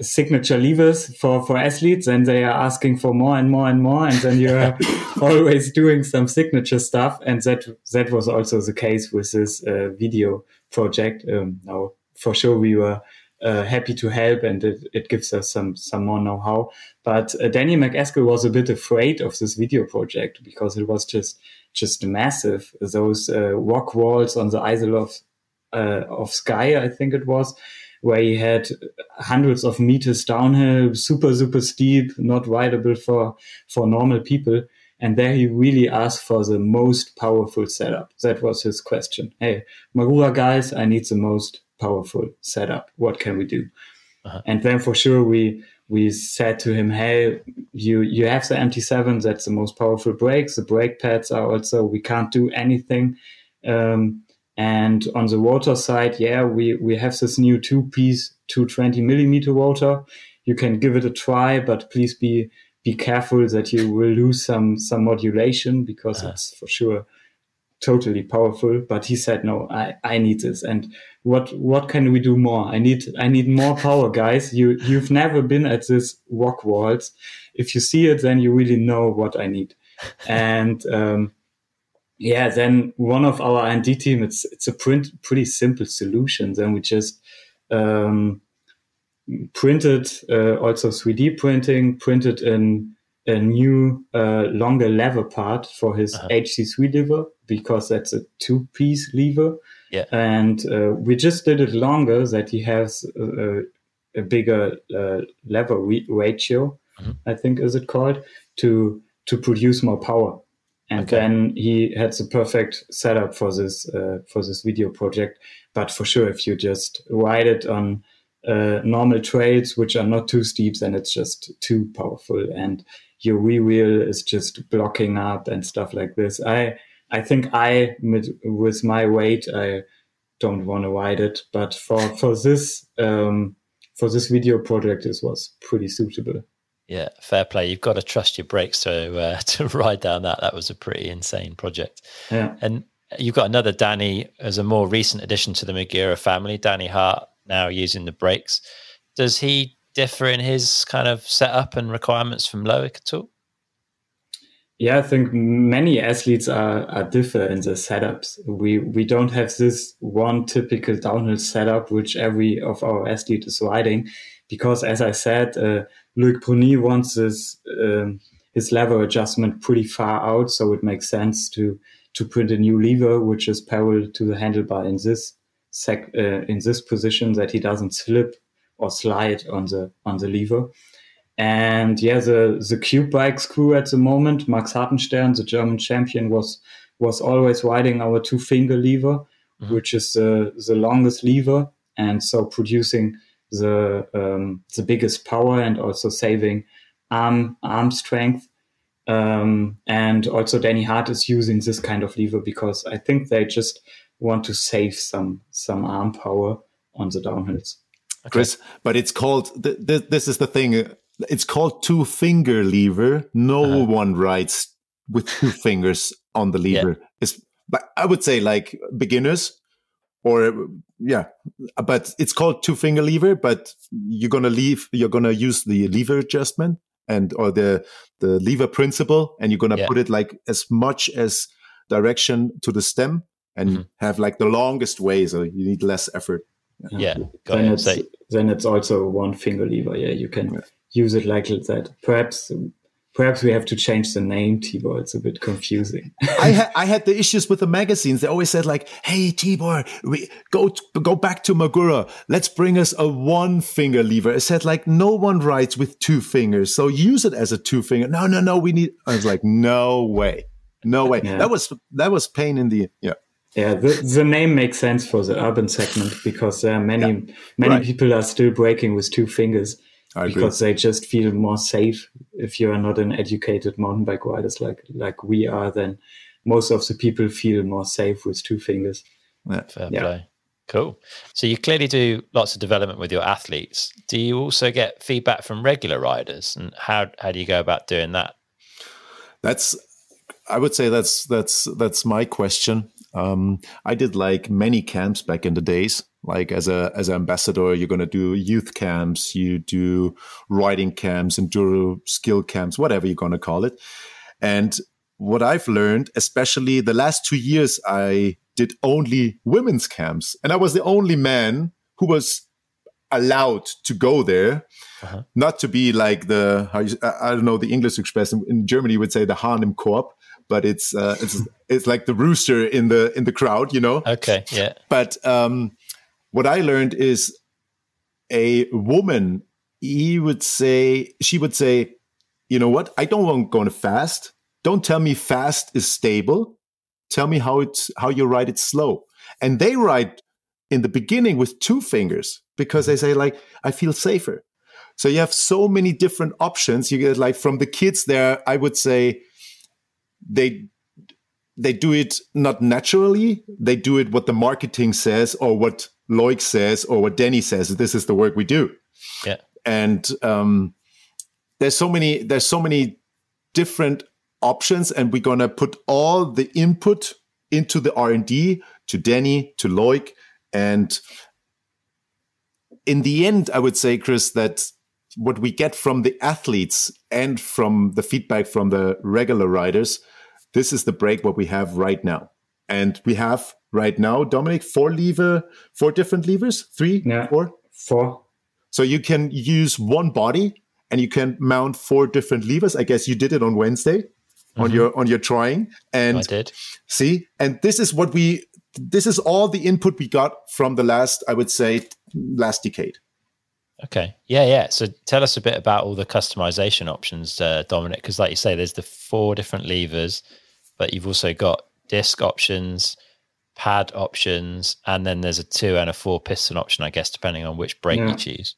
signature levers for for athletes and they are asking for more and more and more and then you're *laughs* always doing some signature stuff and that that was also the case with this uh, video project um, now for sure we were uh, happy to help and it, it gives us some some more know-how but uh, Danny MacAskill was a bit afraid of this video project because it was just just massive those uh, rock walls on the Isle of uh, of Skye I think it was where he had hundreds of meters downhill, super, super steep, not rideable for, for normal people. And there he really asked for the most powerful setup. That was his question. Hey, Magura guys, I need the most powerful setup. What can we do? Uh-huh. And then for sure we we said to him, "Hey, you you have the MT7. That's the most powerful brakes. The brake pads are also. We can't do anything." Um, and on the rotor side, yeah, we we have this new two-piece 220 millimeter rotor. You can give it a try, but please be be careful that you will lose some some modulation because uh-huh. it's for sure totally powerful. But he said, "No, I I need this." And what what can we do more? I need I need more power, guys. You you've never been at this rock walls. If you see it, then you really know what I need. and um, yeah, then one of our R&D team, it's it's a print pretty simple solution. Then we just um, printed uh, also 3D printing, printed in a new uh, longer lever part for his uh-huh. HC3 lever because that's a two piece lever yeah. And uh, we just did it longer that he has a, a bigger uh, lever re- ratio, mm-hmm. I think is it called, to to produce more power. And okay. then he had the perfect setup for this uh, for this video project. But for sure, if you just ride it on uh, normal trails which are not too steep, then it's just too powerful, and your rear wheel is just blocking up and stuff like this. I I think I, with my weight, I don't want to ride it. But for for this um, for this video project, this was pretty suitable. Yeah, fair play. You've got to trust your brakes to uh, *laughs* to ride down that. That was a pretty insane project. Yeah, and you've got another Danny as a more recent addition to the Magura family. Danny Hart now using the brakes. Does he differ in his kind of setup and requirements from Loic at all? Yeah, I think many athletes are, are different in the setups. We we don't have this one typical downhill setup which every of our athletes is riding, because as I said, uh, Loic Bruni wants um, his lever adjustment pretty far out, so it makes sense to to print a new lever which is parallel to the handlebar in this sec, uh, in this position that he doesn't slip or slide on the on the lever. And yeah, the the Cube Bikes crew at the moment, Max Hartenstern, the German champion, was was always riding our two finger lever, mm-hmm. which is the the longest lever, and so producing the um, the biggest power and also saving arm arm strength. Um, and also Danny Hart is using this kind of lever because I think they just want to save some some arm power on the downhills. Okay. Chris, but it's called th- th- this is the thing it's called two finger lever. No uh-huh. one writes with two *laughs* fingers on the lever. Yeah. It's but I would say like beginners or yeah, but it's called two finger lever, but you're going to leave you're going to use the lever adjustment and or the the lever principle and you're going to yeah. put it like as much as direction to the stem and mm-hmm. have like the longest way so you need less effort yeah, yeah. then it's then it's also one finger lever yeah you can use it like that. Perhaps perhaps we have to change the name Tibor. It's a bit confusing. I, *laughs* ha- I had the issues with the magazines. They always said like, "Hey Tibor, we go t- go back to Magura. Let's bring us a one finger lever." I said like, "No one writes with two fingers, so use it as a two finger." No, no, no. We need. I was like, "No way, no way." Yeah. That was that was pain in the yeah. Yeah, the, the name makes sense for the urban segment because there are many yeah. many right. people are still braking with two fingers because they just feel more safe. If you are not an educated mountain bike riders like like we are, then most of the people feel more safe with two fingers. Yeah. Fair yeah. play. Cool. So you clearly do lots of development with your athletes. Do you also get feedback from regular riders, and how how do you go about doing that? That's, I would say that's that's that's my question. Um, I did like many camps back in the days. Like as a as an ambassador, you're going to do youth camps, you do riding camps, enduro skill camps, whatever you're going to call it. And what I've learned, especially the last two years, I did only women's camps, and I was the only man who was allowed to go there, uh-huh. not to be like the I don't know the English expression in Germany you would say the Hahn im Korb, but it's uh, it's it's like the rooster in the in the crowd, you know. Okay, yeah. But um, what I learned is a woman, he would say, she would say, you know what? I don't want going fast. Don't tell me fast is stable. Tell me how it's how you ride it slow. And they ride in the beginning with two fingers because they say like I feel safer. So you have so many different options. You get like from the kids there, I would say they they do it not naturally. They do it what the marketing says or what Loic says or what Danny says. This is the work we do. Yeah. And um, there's so many there's so many different options, and we're gonna put all the input into the R and D to Danny to Loic, and in the end, I would say, Chris, that what we get from the athletes and from the feedback from the regular riders, this is the brake what we have right now. And we have right now, Dominic, four lever, four different levers, three, Yeah. four. Four. So you can use one body and you can mount four different levers. I guess you did it on Wednesday on mm-hmm. your on your trying. And I did. see, and this is what we this is all the input we got from the last, I would say, last decade. Okay. Yeah, yeah. So tell us a bit about all the customization options, uh, Dominic, because like you say, there's the four different levers, but you've also got disc options, pad options, and then there's a two and a four piston option, I guess, depending on which brake Yeah. you choose.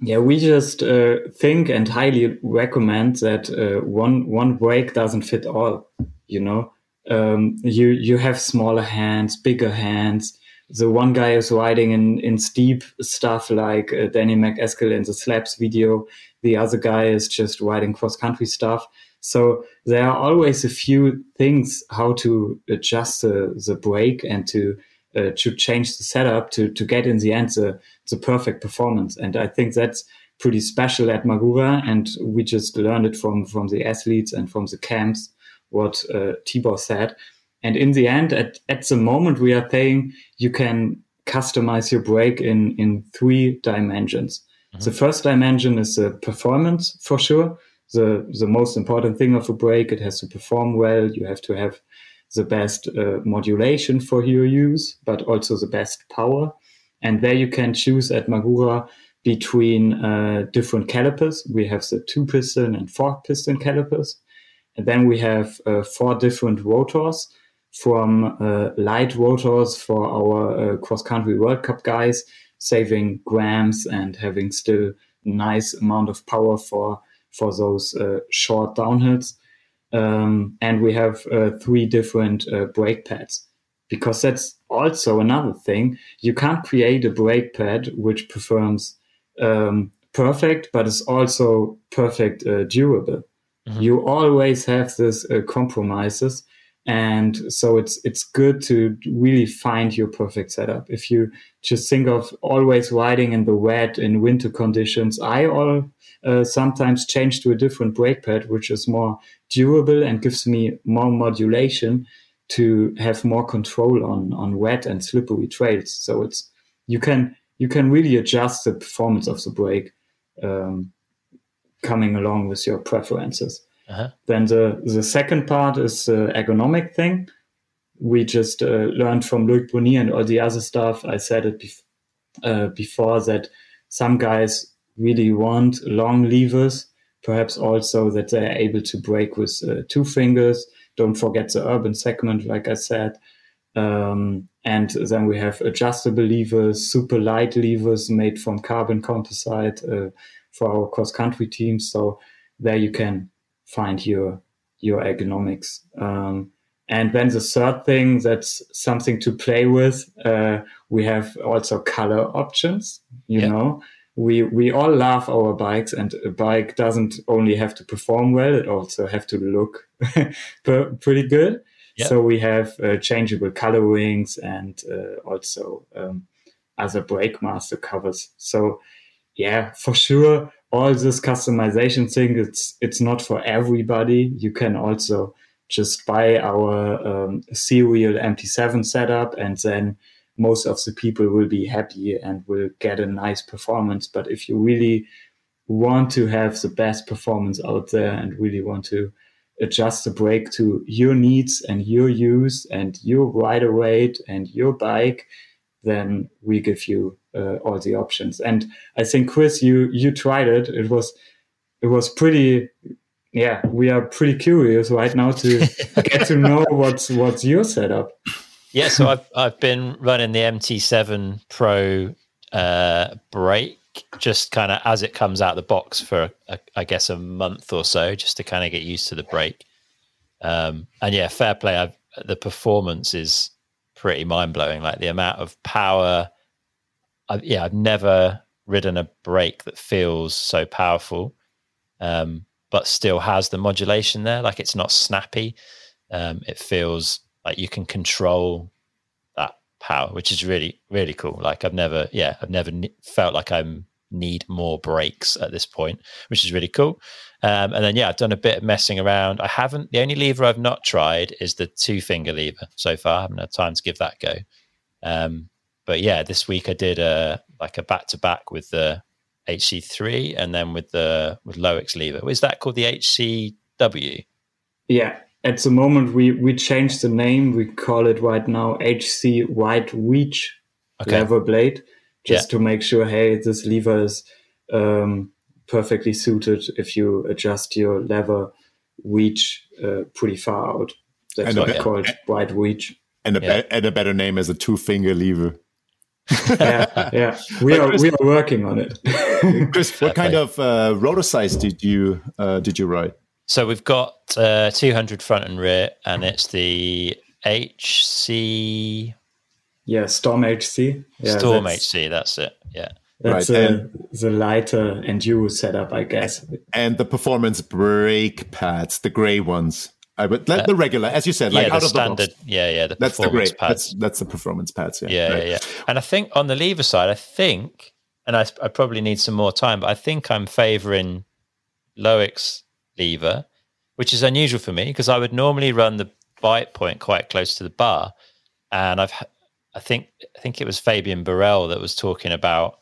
Yeah, we just uh, think and highly recommend that uh, one one brake doesn't fit all. You know, um, you you have smaller hands, bigger hands. The one guy is riding in in steep stuff like uh, Danny MacAskill in the Slabs video. The other guy is just riding cross country stuff. So there are always a few things how to adjust the, the brake and to uh, to change the setup to to get in the end the the perfect performance. And I think that's pretty special at Magura. And we just learned it from from the athletes and from the camps what uh, Tibor said. And in the end, at at the moment, we are saying you can customize your brake in in three dimensions. The first dimension is the performance for sure. The the most important thing of a brake, it has to perform well. You have to have the best uh, modulation for your use, but also the best power. And there you can choose at Magura between uh, different calipers. We have the two piston and four piston calipers. And then we have uh, four different rotors from uh, light rotors for our uh, cross country World Cup guys, saving grams and having still nice amount of power for for those uh, short downhills. Um, and we have uh, three different uh, brake pads because that's also another thing. You can't create a brake pad which performs um, perfect, but is also perfect uh, durable. You always have this uh, compromises, and so it's it's good to really find your perfect setup. If you just think of always riding in the wet in winter conditions, I all uh, sometimes change to a different brake pad, which is more durable and gives me more modulation to have more control on on wet and slippery trails. So it's you can you can really adjust the performance of the brake um, coming along with your preferences. Uh-huh. Then the the second part is the ergonomic thing. We just uh, learned from Loic Bruni and all the other stuff. I said it bef- uh, before that some guys really want long levers, perhaps also that they are able to brake with uh, two fingers. Don't forget the urban segment, like I said. Um, and then we have adjustable levers, super light levers made from carbon composite uh, for our cross country teams. So there you can find your your ergonomics. Um, and then the third thing that's something to play with. Uh, we have also color options. You Yeah. know, we we all love our bikes, and a bike doesn't only have to perform well; it also have to look *laughs* pretty good. Yeah. So we have uh, changeable colorings and uh, also um, other brake master covers. So yeah, for sure, all this customization thing it's it's not for everybody. You can also just buy our um, serial MT7 setup, and then most of the people will be happy and will get a nice performance. But if you really want to have the best performance out there and really want to adjust the brake to your needs and your use and your rider weight and your bike, then we give you uh, all the options. And I think Chris, you you tried it. It was it was pretty. Yeah, we are pretty curious right now to *laughs* get to know what's what's your setup. Yeah, so I've I've been running the MT7 Pro uh, brake just kind of as it comes out the box for a, I guess a month or so, just to kind of get used to the brake. Um, and yeah, fair play. I've, the performance is pretty mind blowing. Like the amount of power. I've, yeah, I've never ridden a brake that feels so powerful, um, but still has the modulation there. Like it's not snappy. Um, it feels like you can control that power, which is really really cool. Like I've never, yeah, I've never felt like I'm need more brakes at this point, which is really cool. Um, and then yeah, I've done a bit of messing around. I haven't. The only lever I've not tried is the two finger lever so far. I haven't had time to give that go. Um, but yeah, this week I did a like a back to back with the HC3 and then with the with Loics lever. Is that called the HCW? Yeah. At the moment, we we changed the name. We call it right now HC Wide Reach okay. lever blade just yeah. to make sure, hey, this lever is um, perfectly suited if you adjust your lever reach uh, pretty far out. That's and what called wide reach. And a, yeah. be- and a better name as a two finger lever. Yeah, yeah, we are Chris, we are working on it. *laughs* Chris, what kind of uh, rotor size did you uh, did you ride? So we've got uh, 200 front and rear, and it's the HC yeah, Storm HC. Yeah, Storm that's, HC, that's it. Yeah. That's right. a, the lighter enduro setup, I guess. And the performance brake pads, the gray ones. I would like uh, the regular, as you said, like yeah, out the standard. The yeah, yeah. The that's the great. Pads. That's, that's the performance pads. Yeah, yeah, right. yeah, yeah. And I think on the lever side, I think, and I, I probably need some more time, but I think I'm favouring Loics lever, which is unusual for me because I would normally run the bite point quite close to the bar, and I've I think I think it was Fabien Barel that was talking about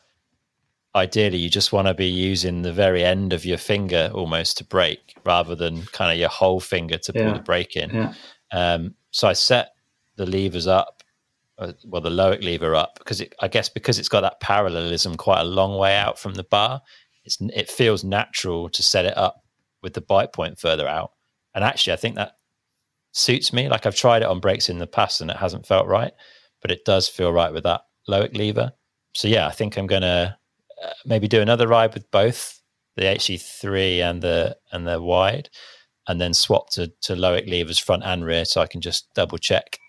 ideally you just want to be using the very end of your finger almost to brake rather than kind of your whole finger to pull yeah. the brake in. Yeah. Um, so I set the levers up, uh, well, the Loic lever up because it, I guess because it's got that parallelism quite a long way out from the bar, it feels natural to set it up with the bite point further out. And actually, I think that suits me. Like I've tried it on brakes in the past and it hasn't felt right but it does feel right with that Loic lever. So yeah, I think I'm gonna maybe do another ride with both the HC3 and the and the wide, and then swap to to Loic levers front and rear, so I can just double check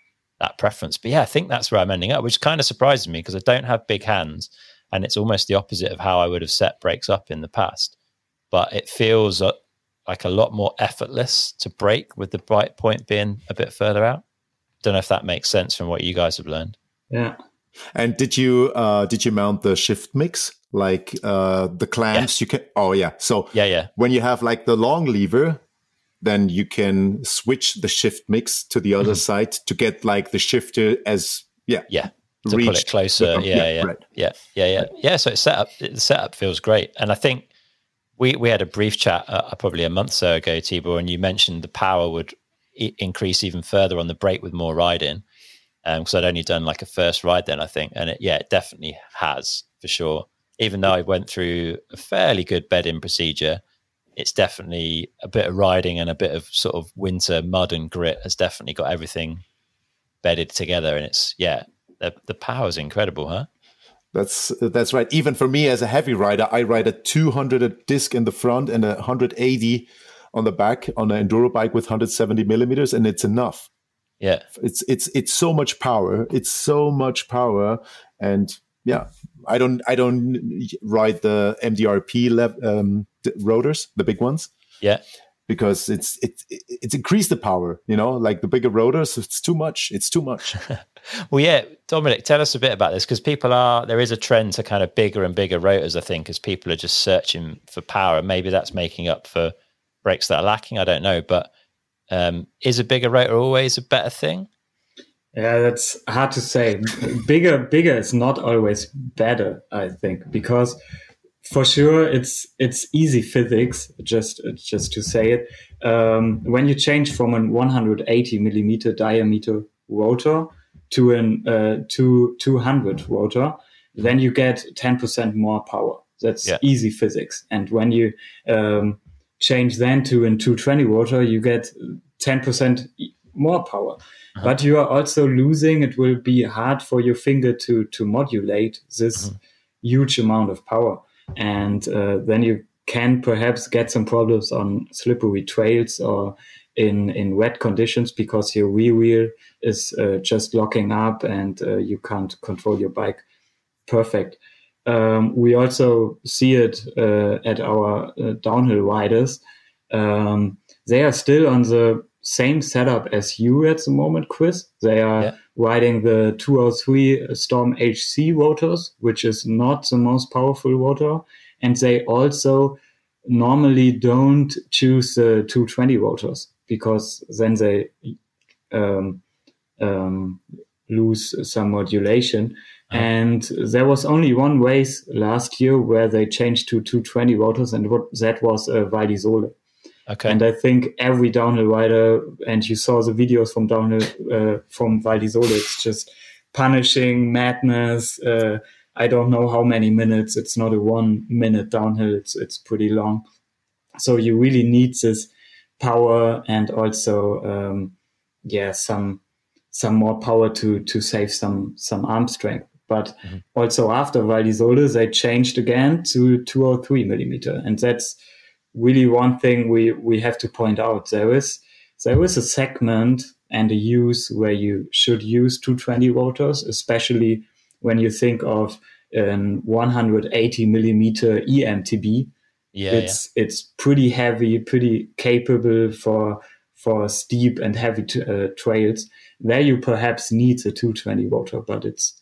that preference. But yeah, I think that's where I'm ending up, which kind of surprises me because I don't have big hands, and it's almost the opposite of how I would have set brakes up in the past. But it feels uh, like a lot more effortless to brake with the bite point being a bit further out don't know if that makes sense from what you guys have learned. Yeah. And did you uh did you mount the shift mix? Like uh the clamps yeah. you can oh yeah. So yeah yeah. when you have like the long lever then you can switch the shift mix to the other mm-hmm. side to get like the shifter as yeah yeah to pull it closer. yeah yeah yeah, right. yeah yeah yeah. Yeah so it's set up the setup feels great. And I think we we had a brief chat uh, probably a month so ago Tibor and you mentioned the power would increase even further on the brake with more riding. Because um, I'd only done like a first ride then, I think, and it, yeah, it definitely has for sure. Even though I went through a fairly good bedding procedure, it's definitely a bit of riding and a bit of sort of winter mud and grit has definitely got everything bedded together. And it's yeah, the the is incredible, huh? That's that's right. Even for me as a heavy rider, I ride a 200 disc in the front and a 180 on the back on an enduro bike with 170 millimeters, and it's enough. Yeah, it's it's it's so much power. It's so much power, and yeah, I don't I don't ride the MDRP lev- um, rotors, the big ones. Yeah, because it's it's it's increased the power. You know, like the bigger rotors, it's too much. It's too much. *laughs* well, yeah, Dominic, tell us a bit about this because people are there is a trend to kind of bigger and bigger rotors. I think as people are just searching for power, maybe that's making up for brakes that are lacking. I don't know, but um, is a bigger rotor always a better thing? Yeah, that's hard to say. bigger, bigger is not always better. I think because for sure it's it's easy physics. Just just to say it, um, when you change from an 180 millimeter diameter rotor to an uh, to 200 rotor, then you get 10% more power. That's Yeah. easy physics. And when you um, change then to in 220 rotor, you get 10% e- more power. But you are also losing, it will be hard for your finger to, to modulate this huge amount of power. And uh, then you can perhaps get some problems on slippery trails or in, in wet conditions because your rear wheel is uh, just locking up and uh, you can't control your bike perfect. Um, we also see it uh, at our uh, downhill riders. Um, they are still on the same setup as you at the moment, Chris. They are Yeah. riding the 203 Storm HC rotors, which is not the most powerful rotor. And they also normally don't choose the 220 rotors because then they um, um, lose some modulation. And there was only one race last year where they changed to 220 rotors, and what, that was uh, Val di Sole. Okay. And I think every downhill rider, and you saw the videos from downhill uh, from Val di Sole, it's just punishing madness. Uh, I don't know how many minutes. It's not a one minute downhill. It's it's pretty long. So you really need this power and also um, yeah some some more power to to save some some arm strength. But also after Val di Sole, they changed again to 203 millimeter, and that's really one thing we we have to point out. There is there is a segment and a use where you should use 220 rotors, especially when you think of an 180 millimeter EMTB yeah, it's it's pretty heavy, pretty capable for for steep and heavy t- uh, trails. There you perhaps need a 220 rotor, but it's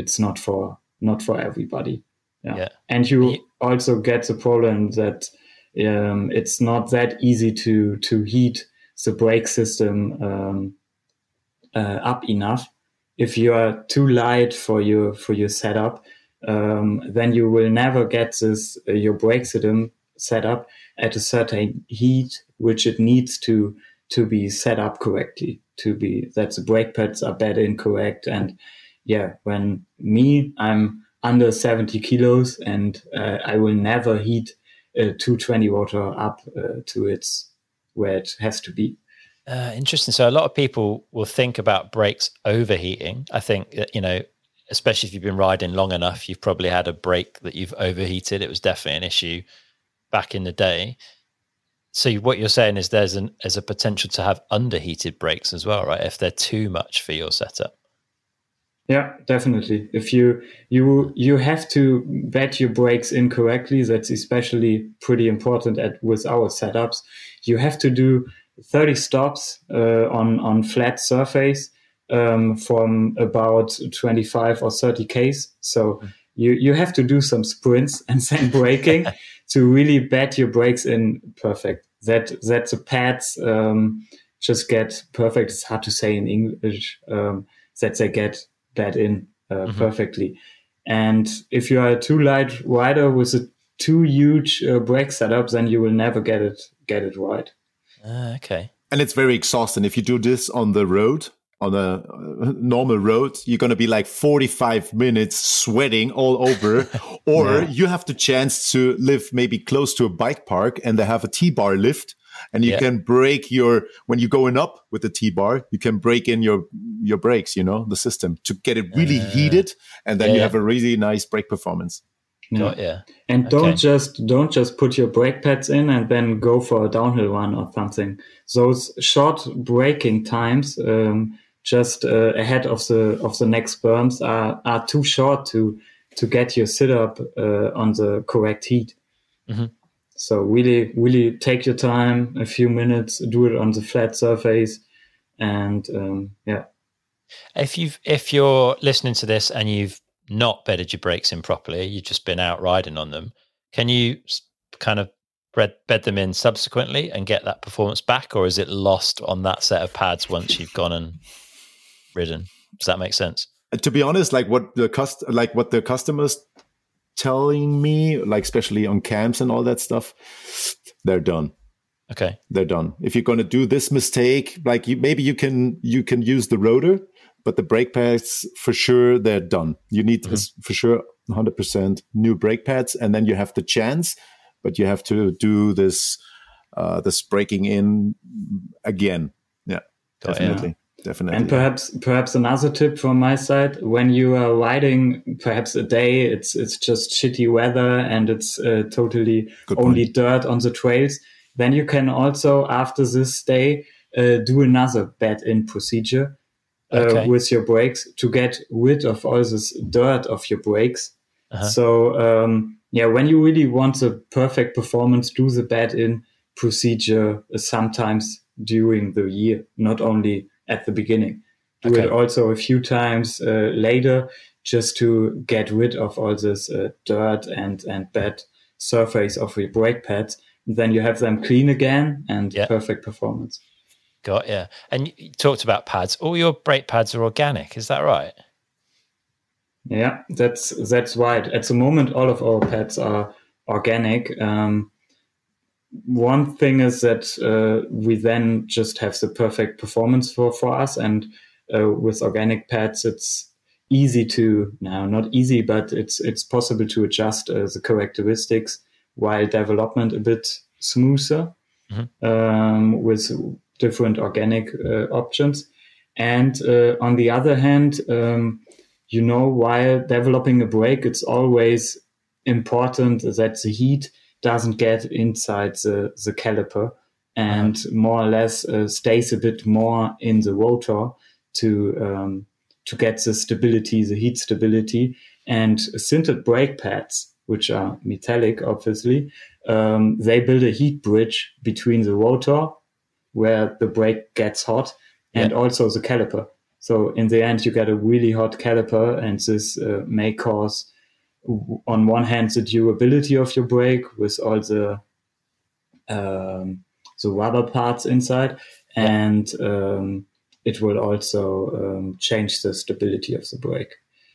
it's not for not for everybody. Yeah, Yeah. and you Ye- also get the problem that um, it's not that easy to to heat the brake system um, uh, up enough. If you are too light for your for your setup, um, then you will never get this uh, your brake system set up at a certain heat which it needs to to be set up correctly to be that the brake pads are bed incorrect and yeah when me i'm under 70 kilos and uh, i will never heat a 220 rotor up uh, to its where it has to be Uh, interesting. So a lot of people will think about brakes overheating. I think you know, especially if you've been riding long enough, you've probably had a brake that you've overheated. It was definitely an issue back in the day. So what you're saying is there's an there's a potential to have underheated brakes as well, right? If they're too much for your setup. Yeah, definitely. If you you you have to bed your brakes incorrectly, that's especially pretty important at with our setups. You have to do 30 stops uh, on on flat surface um, from about 25 or 30 k's. So you you have to do some sprints *laughs* and then braking to really bed your brakes in perfect. That that the pads um, just get perfect. It's hard to say in English. Um, that they get that in uh, perfectly. And if you are a too light rider with a too huge uh, brake setup, then you will never get it get it right. Ah, okay. and it's very exhausting if you do this on the road on a uh, normal road you're going to be like 45 minutes sweating all over *laughs* or Yeah. you have the chance to live maybe close to a bike park and they have a t-bar lift and you Yeah. can break your when you're going up with the t-bar you can break in your your brakes you know the system to get it really heated and then yeah, you yeah. have a really nice brake performance Got yeah. And Okay. don't just don't just put your brake pads in and then go for a downhill run or something. Those short braking times, um, just uh, ahead of the of the next berms, are are too short to to get your sit up uh, on the correct heat. Mhm. So really, really take your time, a few minutes, do it on the flat surface, and um, yeah, If you've if you're listening to this and you've not bedded your brakes in properly, you've just been out riding on them, can you kind of bed, bed them in subsequently and get that performance back, or is it lost on that set of pads once you've gone and ridden? Does that make sense? To be honest like what the cust like what the customers telling me like especially on camps and all that stuff they're done Okay. they're done if you're going to do this mistake like you maybe you can you can use the rotor but the brake pads for sure they're done. You need mm-hmm. for sure 100% new brake pads, and then you have the chance, but you have to do this uh, this breaking in again. Yeah, definitely. Definitely. And perhaps perhaps another tip from my side: when you are riding, perhaps a day it's it's just shitty weather and it's uh, totally Good only point. dirt on the trails. Then you can also after this day uh, do another bed in procedure uh, okay. with your brakes to get rid of all this dirt of your brakes. Uh-huh. So um, yeah, when you really want the perfect performance, do the bed in procedure sometimes during the year, not only at the beginning. Do okay. it also a few times uh, later, just to get rid of all this uh, dirt and and bad surface of your brake pads. And then you have them clean again and yeah. perfect performance. Got yeah. And you talked about pads. All your brake pads are organic. Is that right? Yeah, that's that's right. At the moment, all of our pads are organic. Um, one thing is that uh, we then just have the perfect performance for for us, and uh, with organic pads, it's easy to now not easy, but it's it's possible to adjust uh, the characteristics while development a bit smoother mm-hmm. um, with different organic uh, options. And uh, on the other hand, um, you know, while developing a brake, it's always important that the heat doesn't get inside the, the caliper and uh-huh. more or less uh, stays a bit more in the rotor to um, to get the stability, the heat stability. And sintered brake pads, which are metallic, obviously, um, they build a heat bridge between the rotor where the brake gets hot and yeah. also the caliper. So in the end, you get a really hot caliper, and this uh, may cause, on one hand, the durability of your brake with all the um, the rubber parts inside, and um, it will also um, change the stability of the brake.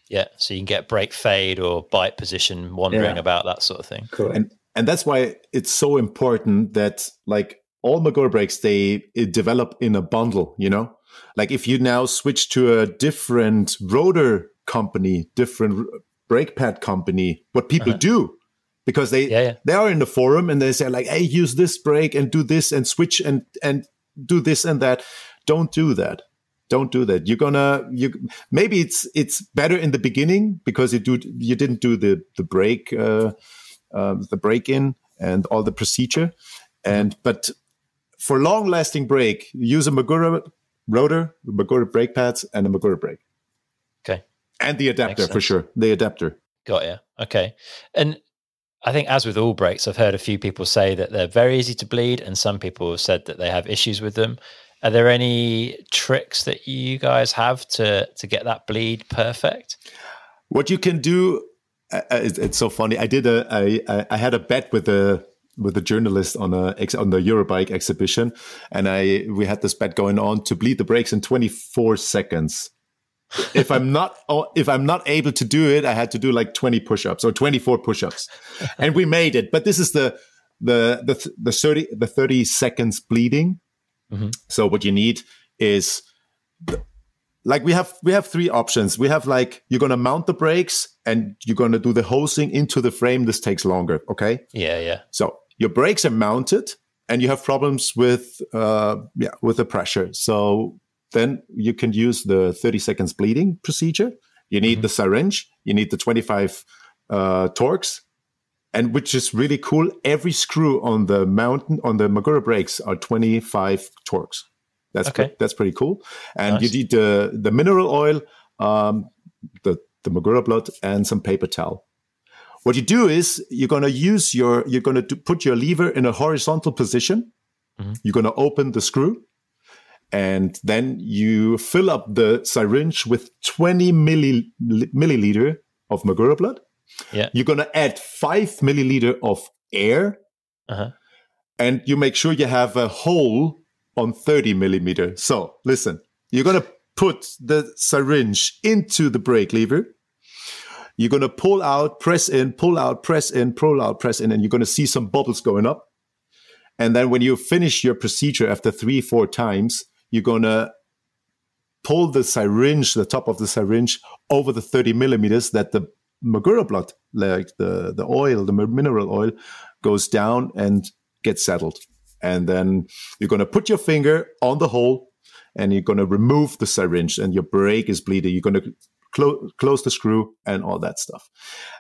Yeah, so you can get brake fade or bite position wandering yeah. about that sort of thing. Correct. And, and that's why it's so important that like all Magura brakes they develop in a bundle. You know, like if you now switch to a different rotor company, different brake pad company, what people uh-huh. do because they yeah, yeah. they are in the forum and they say like, hey, use this brake and do this and switch and and do this and that. Don't do that. Don't do that. You're gonna you maybe it's it's better in the beginning because you do you didn't do the the brake uh, uh, the break in and all the procedure and but for long lasting brake, use a Magura rotor, Magura brake pads, and a Magura brake. And the adapter for sure. The adapter. Got you. Okay. And I think, as with all brakes, I've heard a few people say that they're very easy to bleed, and some people have said that they have issues with them. Are there any tricks that you guys have to to get that bleed perfect? What you can do, uh, uh it's, it's, so funny. I did a I I had a bet with a with a journalist on a on the Eurobike exhibition, and I we had this bet going on to bleed the brakes in 24 seconds. If I'm not if I'm not able to do it, I had to do like 20 push-ups or 24 push-ups, and we made it. But this is the the the the 30 the 30 seconds bleeding. Mm-hmm. So what you need is like we have we have three options. We have like you're gonna mount the brakes and you're gonna do the hosing into the frame. This takes longer. Okay. Yeah, yeah. So your brakes are mounted and you have problems with uh, yeah with the pressure so then you can use the 30 seconds bleeding procedure you need mm-hmm. the syringe you need the 25 uh, Torx and which is really cool every screw on the mountain on the magura brakes are 25 Torx that's okay. pre- that's pretty cool and nice. you need the the mineral oil um, the the magura blood and some paper towel what you do is you're going to use your, you're going to put your lever in a horizontal position. Mm-hmm. You're going to open the screw and then you fill up the syringe with 20 milli, milliliter of Magura blood. Yeah. You're going to add five milliliter of air. Uh-huh. And you make sure you have a hole on 30 millimeter. So listen, you're going to put the syringe into the brake lever you're going to pull out, press in, pull out, press in, pull out, press in, and you're going to see some bubbles going up. And then when you finish your procedure after three, four times, you're going to pull the syringe, the top of the syringe, over the 30 millimeters that the Magura blood, like the, the oil, the mineral oil, goes down and gets settled. And then you're going to put your finger on the hole and you're going to remove the syringe and your brake is bleeding. You're going to clo- close the screw and all that stuff.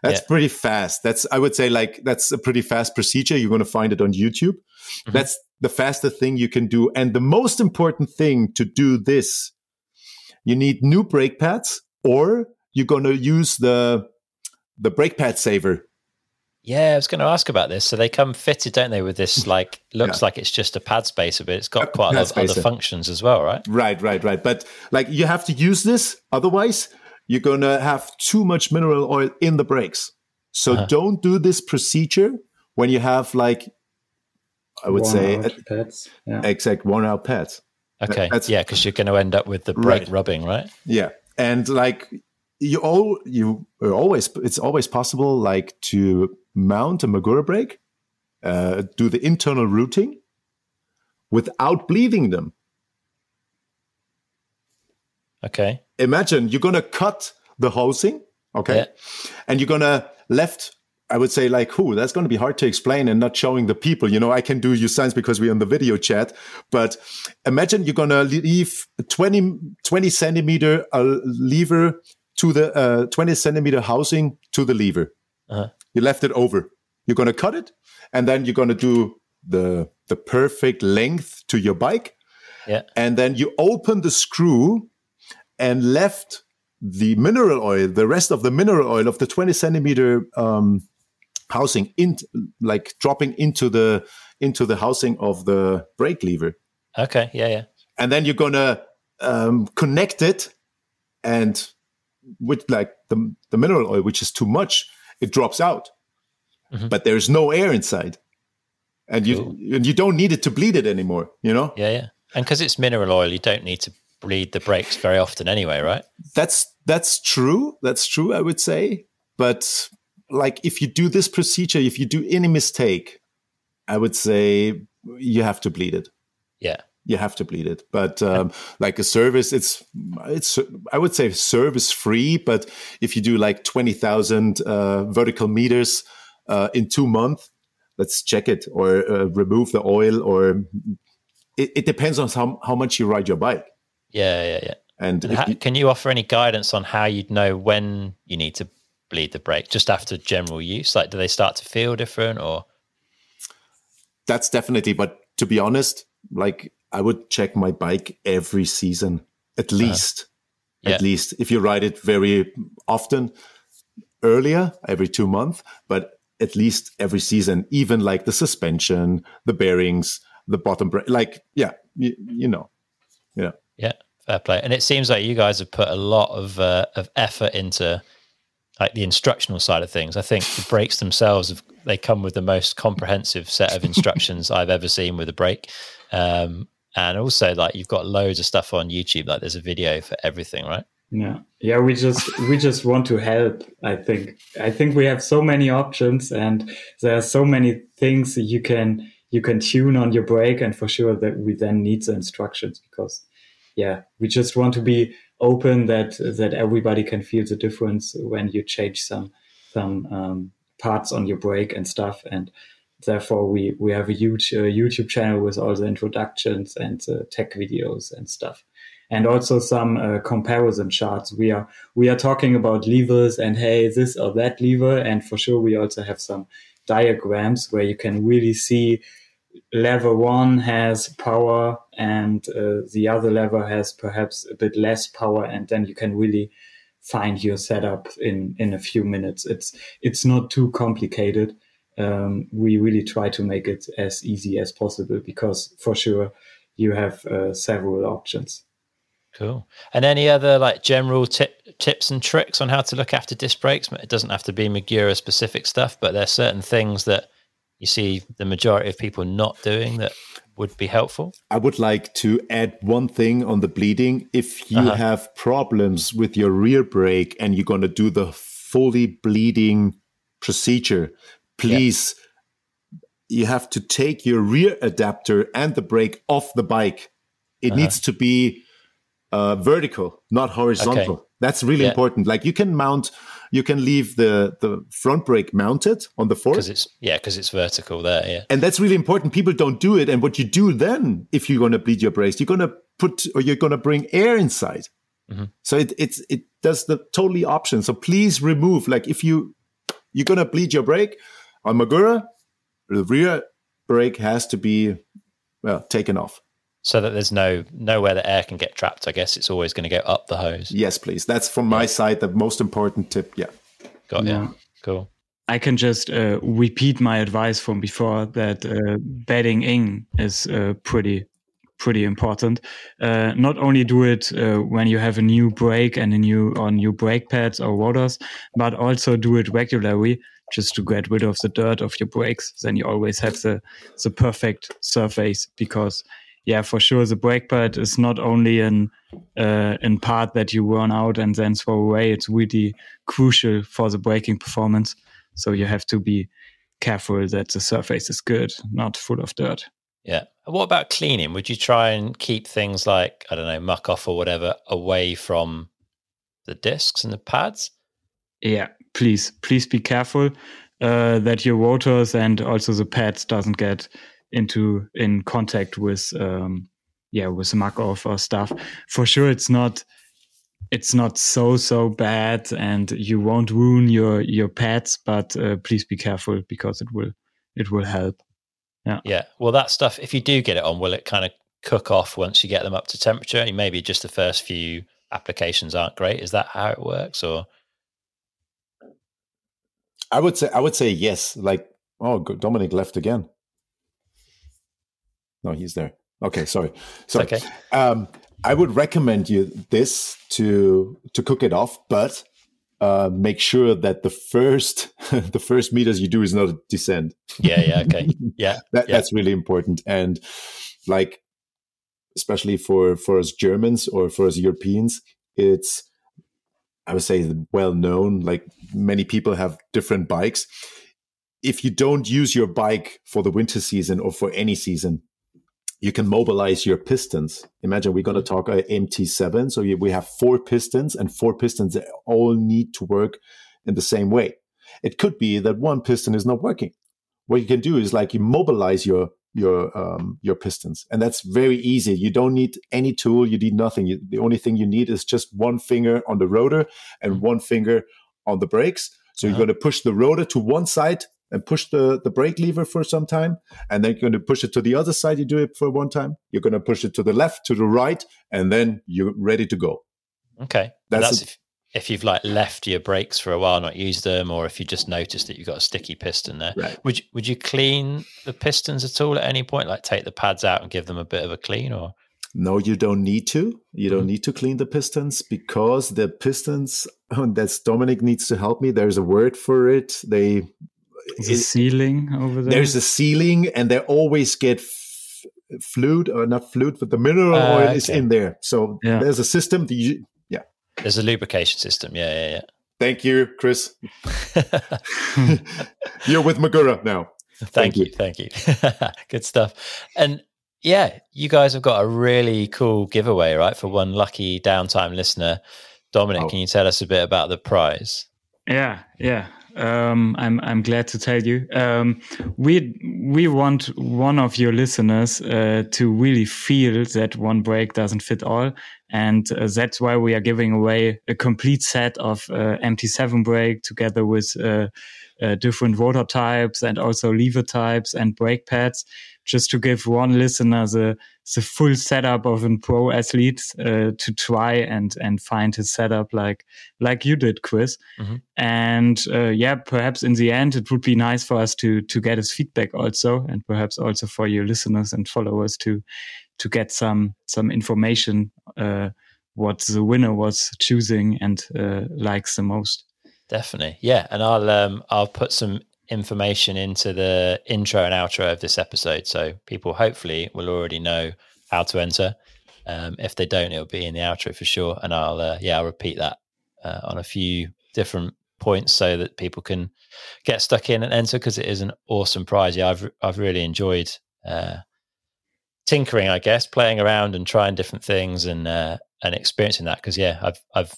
That's yeah. pretty fast. That's, I would say, like, that's a pretty fast procedure. You're going to find it on YouTube. Mm-hmm. That's the fastest thing you can do. And the most important thing to do this, you need new brake pads or you're going to use the, the brake pad saver yeah, I was going to ask about this. So they come fitted, don't they, with this like *laughs* looks yeah. like it's just a pad spacer, but it's got quite a, lot of other functions as well, right? Right, right, right. But like you have to use this, otherwise you're going to have too much mineral oil in the brakes. So uh-huh. don't do this procedure when you have like I would say pads. Yeah. exact worn out pads. Okay, That's, yeah, because you're going to end up with the brake right. rubbing, right? Yeah, and like you all you always it's always possible like to mount a Magura brake, uh, do the internal routing without bleeding them. Okay. Imagine you're gonna cut the housing, okay, yeah. and you're gonna left. I would say like, who? That's going to be hard to explain and not showing the people. You know, I can do you signs because we're on the video chat, but imagine you're going to leave 20, 20 centimeter uh, lever to the uh, 20 centimeter housing to the lever. Uh-huh. You left it over. You're going to cut it, and then you're going to do the the perfect length to your bike. Yeah. And then you open the screw and left the mineral oil, the rest of the mineral oil of the 20 centimeter um, housing in like dropping into the into the housing of the brake lever. Okay. Yeah. Yeah. And then you're gonna um, connect it and with like the, the mineral oil, which is too much, it drops out. Mm-hmm. But there's no air inside. And you cool. and you don't need it to bleed it anymore, you know? Yeah, yeah. And because it's mineral oil, you don't need to bleed the brakes very often anyway, right? That's that's true. That's true, I would say. But like if you do this procedure, if you do any mistake, I would say you have to bleed it. Yeah you have to bleed it. But um, like a service, it's it's I would say service free. But if you do like twenty thousand uh, vertical meters uh, in two months, let's check it or uh, remove the oil, or it, it, depends on how how much you ride your bike. Yeah, yeah, yeah. And, and how, you, can you offer any guidance on how you'd know when you need to bleed the brake? Just after general use, like do they start to feel different or? That's definitely, but to be honest, like I would check my bike every season, at uh-huh. least. Uh, yeah. At least if you ride it very often, earlier, every two months, but at least every season, even like the suspension, the bearings, the bottom brake, like, yeah, you, you know, yeah. Yeah, fair play. And it seems like you guys have put a lot of, uh, of effort into like the instructional side of things. I think the brakes themselves have, they come with the most comprehensive set of instructions I've ever seen with a brake. Um, and also like you've got loads of stuff on youtube like there's a video for everything right yeah yeah we just we just want to help i think i think we have so many options and there are so many things you can you can tune on your brake and for sure that we then need the instructions because yeah we just want to be open that that everybody can feel the difference when you change some some um, parts on your brake and stuff. And therefore we we have a huge uh, youtube channel with all the introductions and uh, tech videos and stuff. And also some uh, comparison charts. We are we are talking about levers and hey this or that lever. And for sure we also have some diagrams where you can really see lever one has power and uh, the other lever has perhaps a bit less power and then you can really find your setup in in a few minutes it's it's not too complicated um, we really try to make it as easy as possible because for sure you have uh, several options. Cool. And any other like general tip, tips and tricks on how to look after disc brakes? It doesn't have to be Magura specific stuff, but there's certain things that you see the majority of people not doing that would be helpful. I would like to add one thing on the bleeding. If you uh-huh. have problems with your rear brake and you're going to do the fully bleeding procedure, please yeah. you have to take your rear adapter and the brake off the bike it uh-huh. needs to be uh, vertical, not horizontal. Okay. That's really Yeah. important. Like you can mount, you can leave the the front brake mounted on the fork, Because it's yeah, because it's vertical there. Yeah. and that's really important. People don't do it. And what you do then, if you're going to bleed your brakes, you're going to put or you're going to bring air inside. Mhm. So it it's it does the totally option. So please remove. Like if you you're going to bleed your brake on Magura, the rear brake has to be well taken off. So that there's no nowhere that air can get trapped. I guess it's always going to go up the hose. Yes, please. That's from my side the most important tip. Yeah. Got Yeah. you. Cool. I can just uh, repeat my advice from before that uh, bedding in is uh, pretty pretty important. Uh, not only do it uh, when you have a new brake and a new or new brake pads or rotors, but also do it regularly just to get rid of the dirt of your brakes. Then you always have the the perfect surface because yeah, for sure the brake pad is not only an uh, in part that you run out and then throw away. It's really crucial for the braking performance. So you have to be careful that the surface is good, not full of dirt. Yeah. What about cleaning? Would you try and keep things like I don't know Muc-Off or whatever away from the discs and the pads? Yeah, please, please be careful uh, that your rotors and also the pads doesn't get into in contact with um, yeah with Muc-Off or stuff. For sure, it's not it's not so so bad, and you won't ruin your your pets. But uh, please be careful because it will it will help. Yeah. Yeah. Well, that stuff. If you do get it on, will it kind of cook off once you get them up to temperature? And maybe just the first few applications aren't great. Is that how it works? Or I would say I would say yes. Like oh. Dominic left again. No, he's there. Okay, sorry. Sorry. okay. Um, I would recommend you this to to cook it off, but uh, make sure that the first *laughs* the first meters you do is not a descent. Yeah. Yeah. Okay. *laughs* Yeah. That, Yeah. That's really important, and like especially for for us Germans or for us Europeans, it's I would say well known. Like many people have different bikes. If you don't use your bike for the winter season or for any season, you can mobilize your pistons. Imagine we're going to talk uh, MT7. So you, we have four pistons and four pistons that all need to work in the same way. It could be that one piston is not working. What you can do is like you mobilize your your um, your pistons, and that's very easy. You don't need any tool. You need nothing. You, the only thing you need is just one finger on the rotor and one finger on the brakes. So you're Uh-huh. going to push the rotor to one side and push the, the brake lever for some time. And then you're going to push it to the other side. You do it for one time. You're going to push it to the left, to the right, and then you're ready to go. Okay. That's That's, a- if, if you've like left your brakes for a while, not used them, or if you just noticed that you've got a sticky piston there. Right. Would you, would you clean the pistons at all at any point? Like take the pads out and give them a bit of a clean, or No, you don't need to. You don't Mhm. need to clean the pistons because the pistons, *laughs* that's Dominic needs to help me. There's a word for it. They, The it- sealing over there. there's a sealing and they always get f- fluid or not fluid, but the mineral Ah, oil is in there. So Yeah. there's a system. That you, there's a lubrication system. Yeah, yeah, yeah. thank you, Chris. yeah, *laughs* yeah. *laughs* You're with Magura now. thank, you, thank you. *laughs* Good stuff. And yeah, you guys have got a really cool giveaway, right? For one lucky downtime listener. Dominic, Oh. can you tell us a bit about the prize? Yeah, yeah. Um, I'm I'm glad to tell you. Um, we we want one of your listeners uh, to really feel that one brake doesn't fit all, and uh, that's why we are giving away a complete set of uh, MT7 brake together with uh, different rotor types and also lever types and brake pads, just to give one listener the the full setup of a pro athlete uh, to try and and find his setup like like you did, Chris. And uh, yeah, perhaps in the end, it would be nice for us to to get his feedback also, and perhaps also for your listeners and followers to to get some some information uh, what the winner was choosing and uh, likes the most. Definitely. Yeah. And I'll um I'll put some information into the intro and outro of this episode. So people hopefully will already know how to enter. Um, if they don't, it'll be in the outro for sure. And I'll uh, yeah, I'll repeat that uh, on a few different points so that people can get stuck in and enter because it is an awesome prize. Yeah, I've I've really enjoyed uh, tinkering, I guess, playing around and trying different things and uh, and experiencing that because yeah, I've I've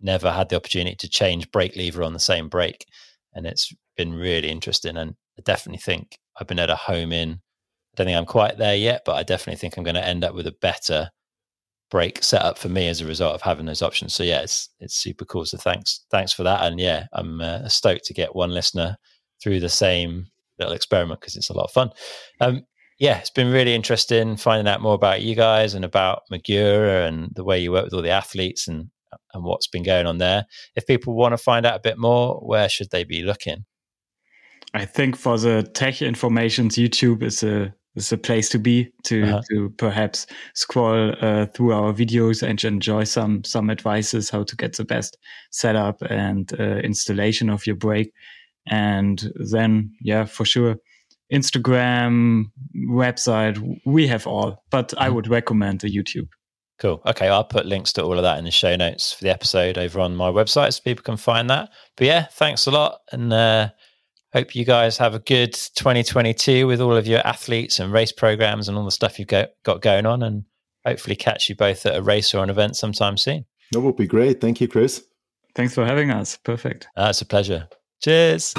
never had the opportunity to change brake lever on the same brake, and it's been really interesting. And I definitely think I've been able to home in. I don't think I'm quite there yet, but I definitely think I'm going to end up with a better brake setup for me as a result of having those options. So yeah, it's it's super cool. So thanks thanks for that. And yeah, I'm uh, stoked to get one listener through the same little experiment because it's a lot of fun. Um, yeah, it's been really interesting finding out more about you guys and about Magura and the way you work with all the athletes and and what's been going on there. If people want to find out a bit more, where should they be looking? I think for the tech informations, YouTube is a is a place to be to uh-huh. to perhaps scroll uh, through our videos and enjoy some some advices how to get the best setup and uh, installation of your brake. And then, yeah, for sure, Instagram, website, we have all, but mm-hmm. I would recommend the YouTube. Cool. Okay, I'll put links to all of that in the show notes for the episode over on my website so people can find that. But yeah, thanks a lot. And uh, hope you guys have a good 2022 with all of your athletes and race programs and all the stuff you've got, got going on. And hopefully catch you both at a race or an event sometime soon. That would be great. Thank you, Chris. Thanks for having us. Perfect. Uh, it's a pleasure. Cheers.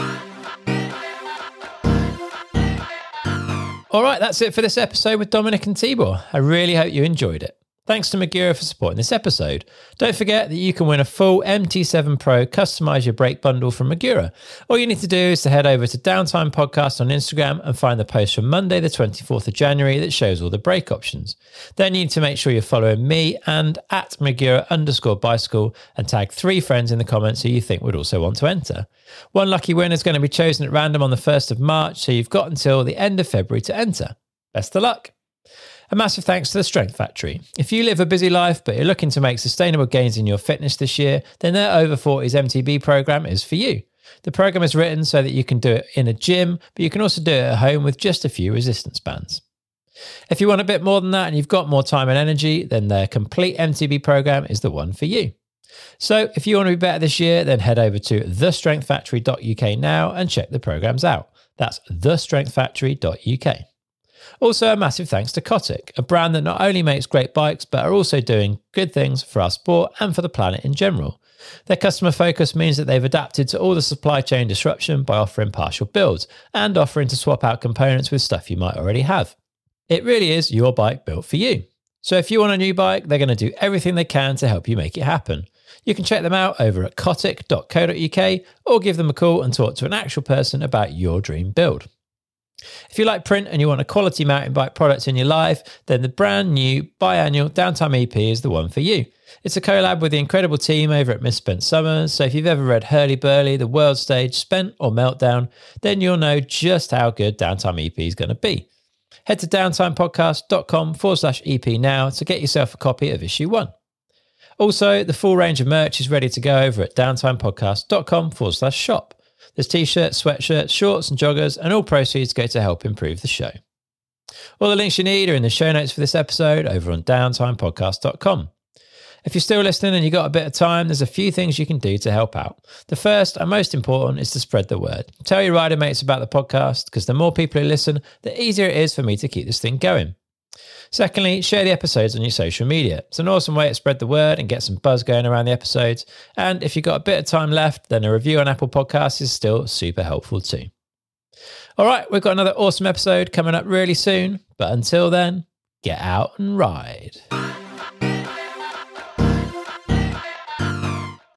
All right, that's it for this episode with Dominic and Tibor. I really hope you enjoyed it. Thanks to Magura for supporting this episode. Don't forget that you can win a full MT7 Pro customize your brake bundle from Magura. All you need to do is to head over to Downtime Podcast on Instagram and find the post from Monday, the 24th of January that shows all the brake options. Then you need to make sure you're following me and at Magura underscore bicycle and tag three friends in the comments who you think would also want to enter. One lucky winner is going to be chosen at random on the 1st of March, so you've got until the end of February to enter. Best of luck! A massive thanks to the Strength Factory. If you live a busy life but you're looking to make sustainable gains in your fitness this year, then their Over 40s MTB program is for you. The program is written so that you can do it in a gym, but you can also do it at home with just a few resistance bands. If you want a bit more than that and you've got more time and energy, then their complete MTB program is the one for you. So if you want to be better this year, then head over to thestrengthfactory.uk now and check the programs out. That's thestrengthfactory.uk. Also, a massive thanks to Cotic, a brand that not only makes great bikes, but are also doing good things for our sport and for the planet in general. Their customer focus means that they've adapted to all the supply chain disruption by offering partial builds and offering to swap out components with stuff you might already have. It really is your bike built for you. So if you want a new bike, they're going to do everything they can to help you make it happen. You can check them out over at cotic.co.uk or give them a call and talk to an actual person about your dream build. If you like print and you want a quality mountain bike product in your life, then the brand new biannual Downtime EP is the one for you. It's a collab with the incredible team over at Misspent Summers, so if you've ever read Hurly Burly, The World Stage, Spent or Meltdown, then you'll know just how good Downtime EP is going to be. Head to downtimepodcast.com forward slash EP now to get yourself a copy of issue one. Also, the full range of merch is ready to go over at downtimepodcast.com forward slash shop. There's t shirts, sweatshirts, shorts, and joggers, and all proceeds go to help improve the show. All the links you need are in the show notes for this episode over on downtimepodcast.com. If you're still listening and you've got a bit of time, there's a few things you can do to help out. The first and most important is to spread the word. Tell your rider mates about the podcast because the more people who listen, the easier it is for me to keep this thing going. Secondly, share the episodes on your social media. It's an awesome way to spread the word and get some buzz going around the episodes. And if you've got a bit of time left, then a review on Apple Podcasts is still super helpful too. All right, we've got another awesome episode coming up really soon. But until then, get out and ride.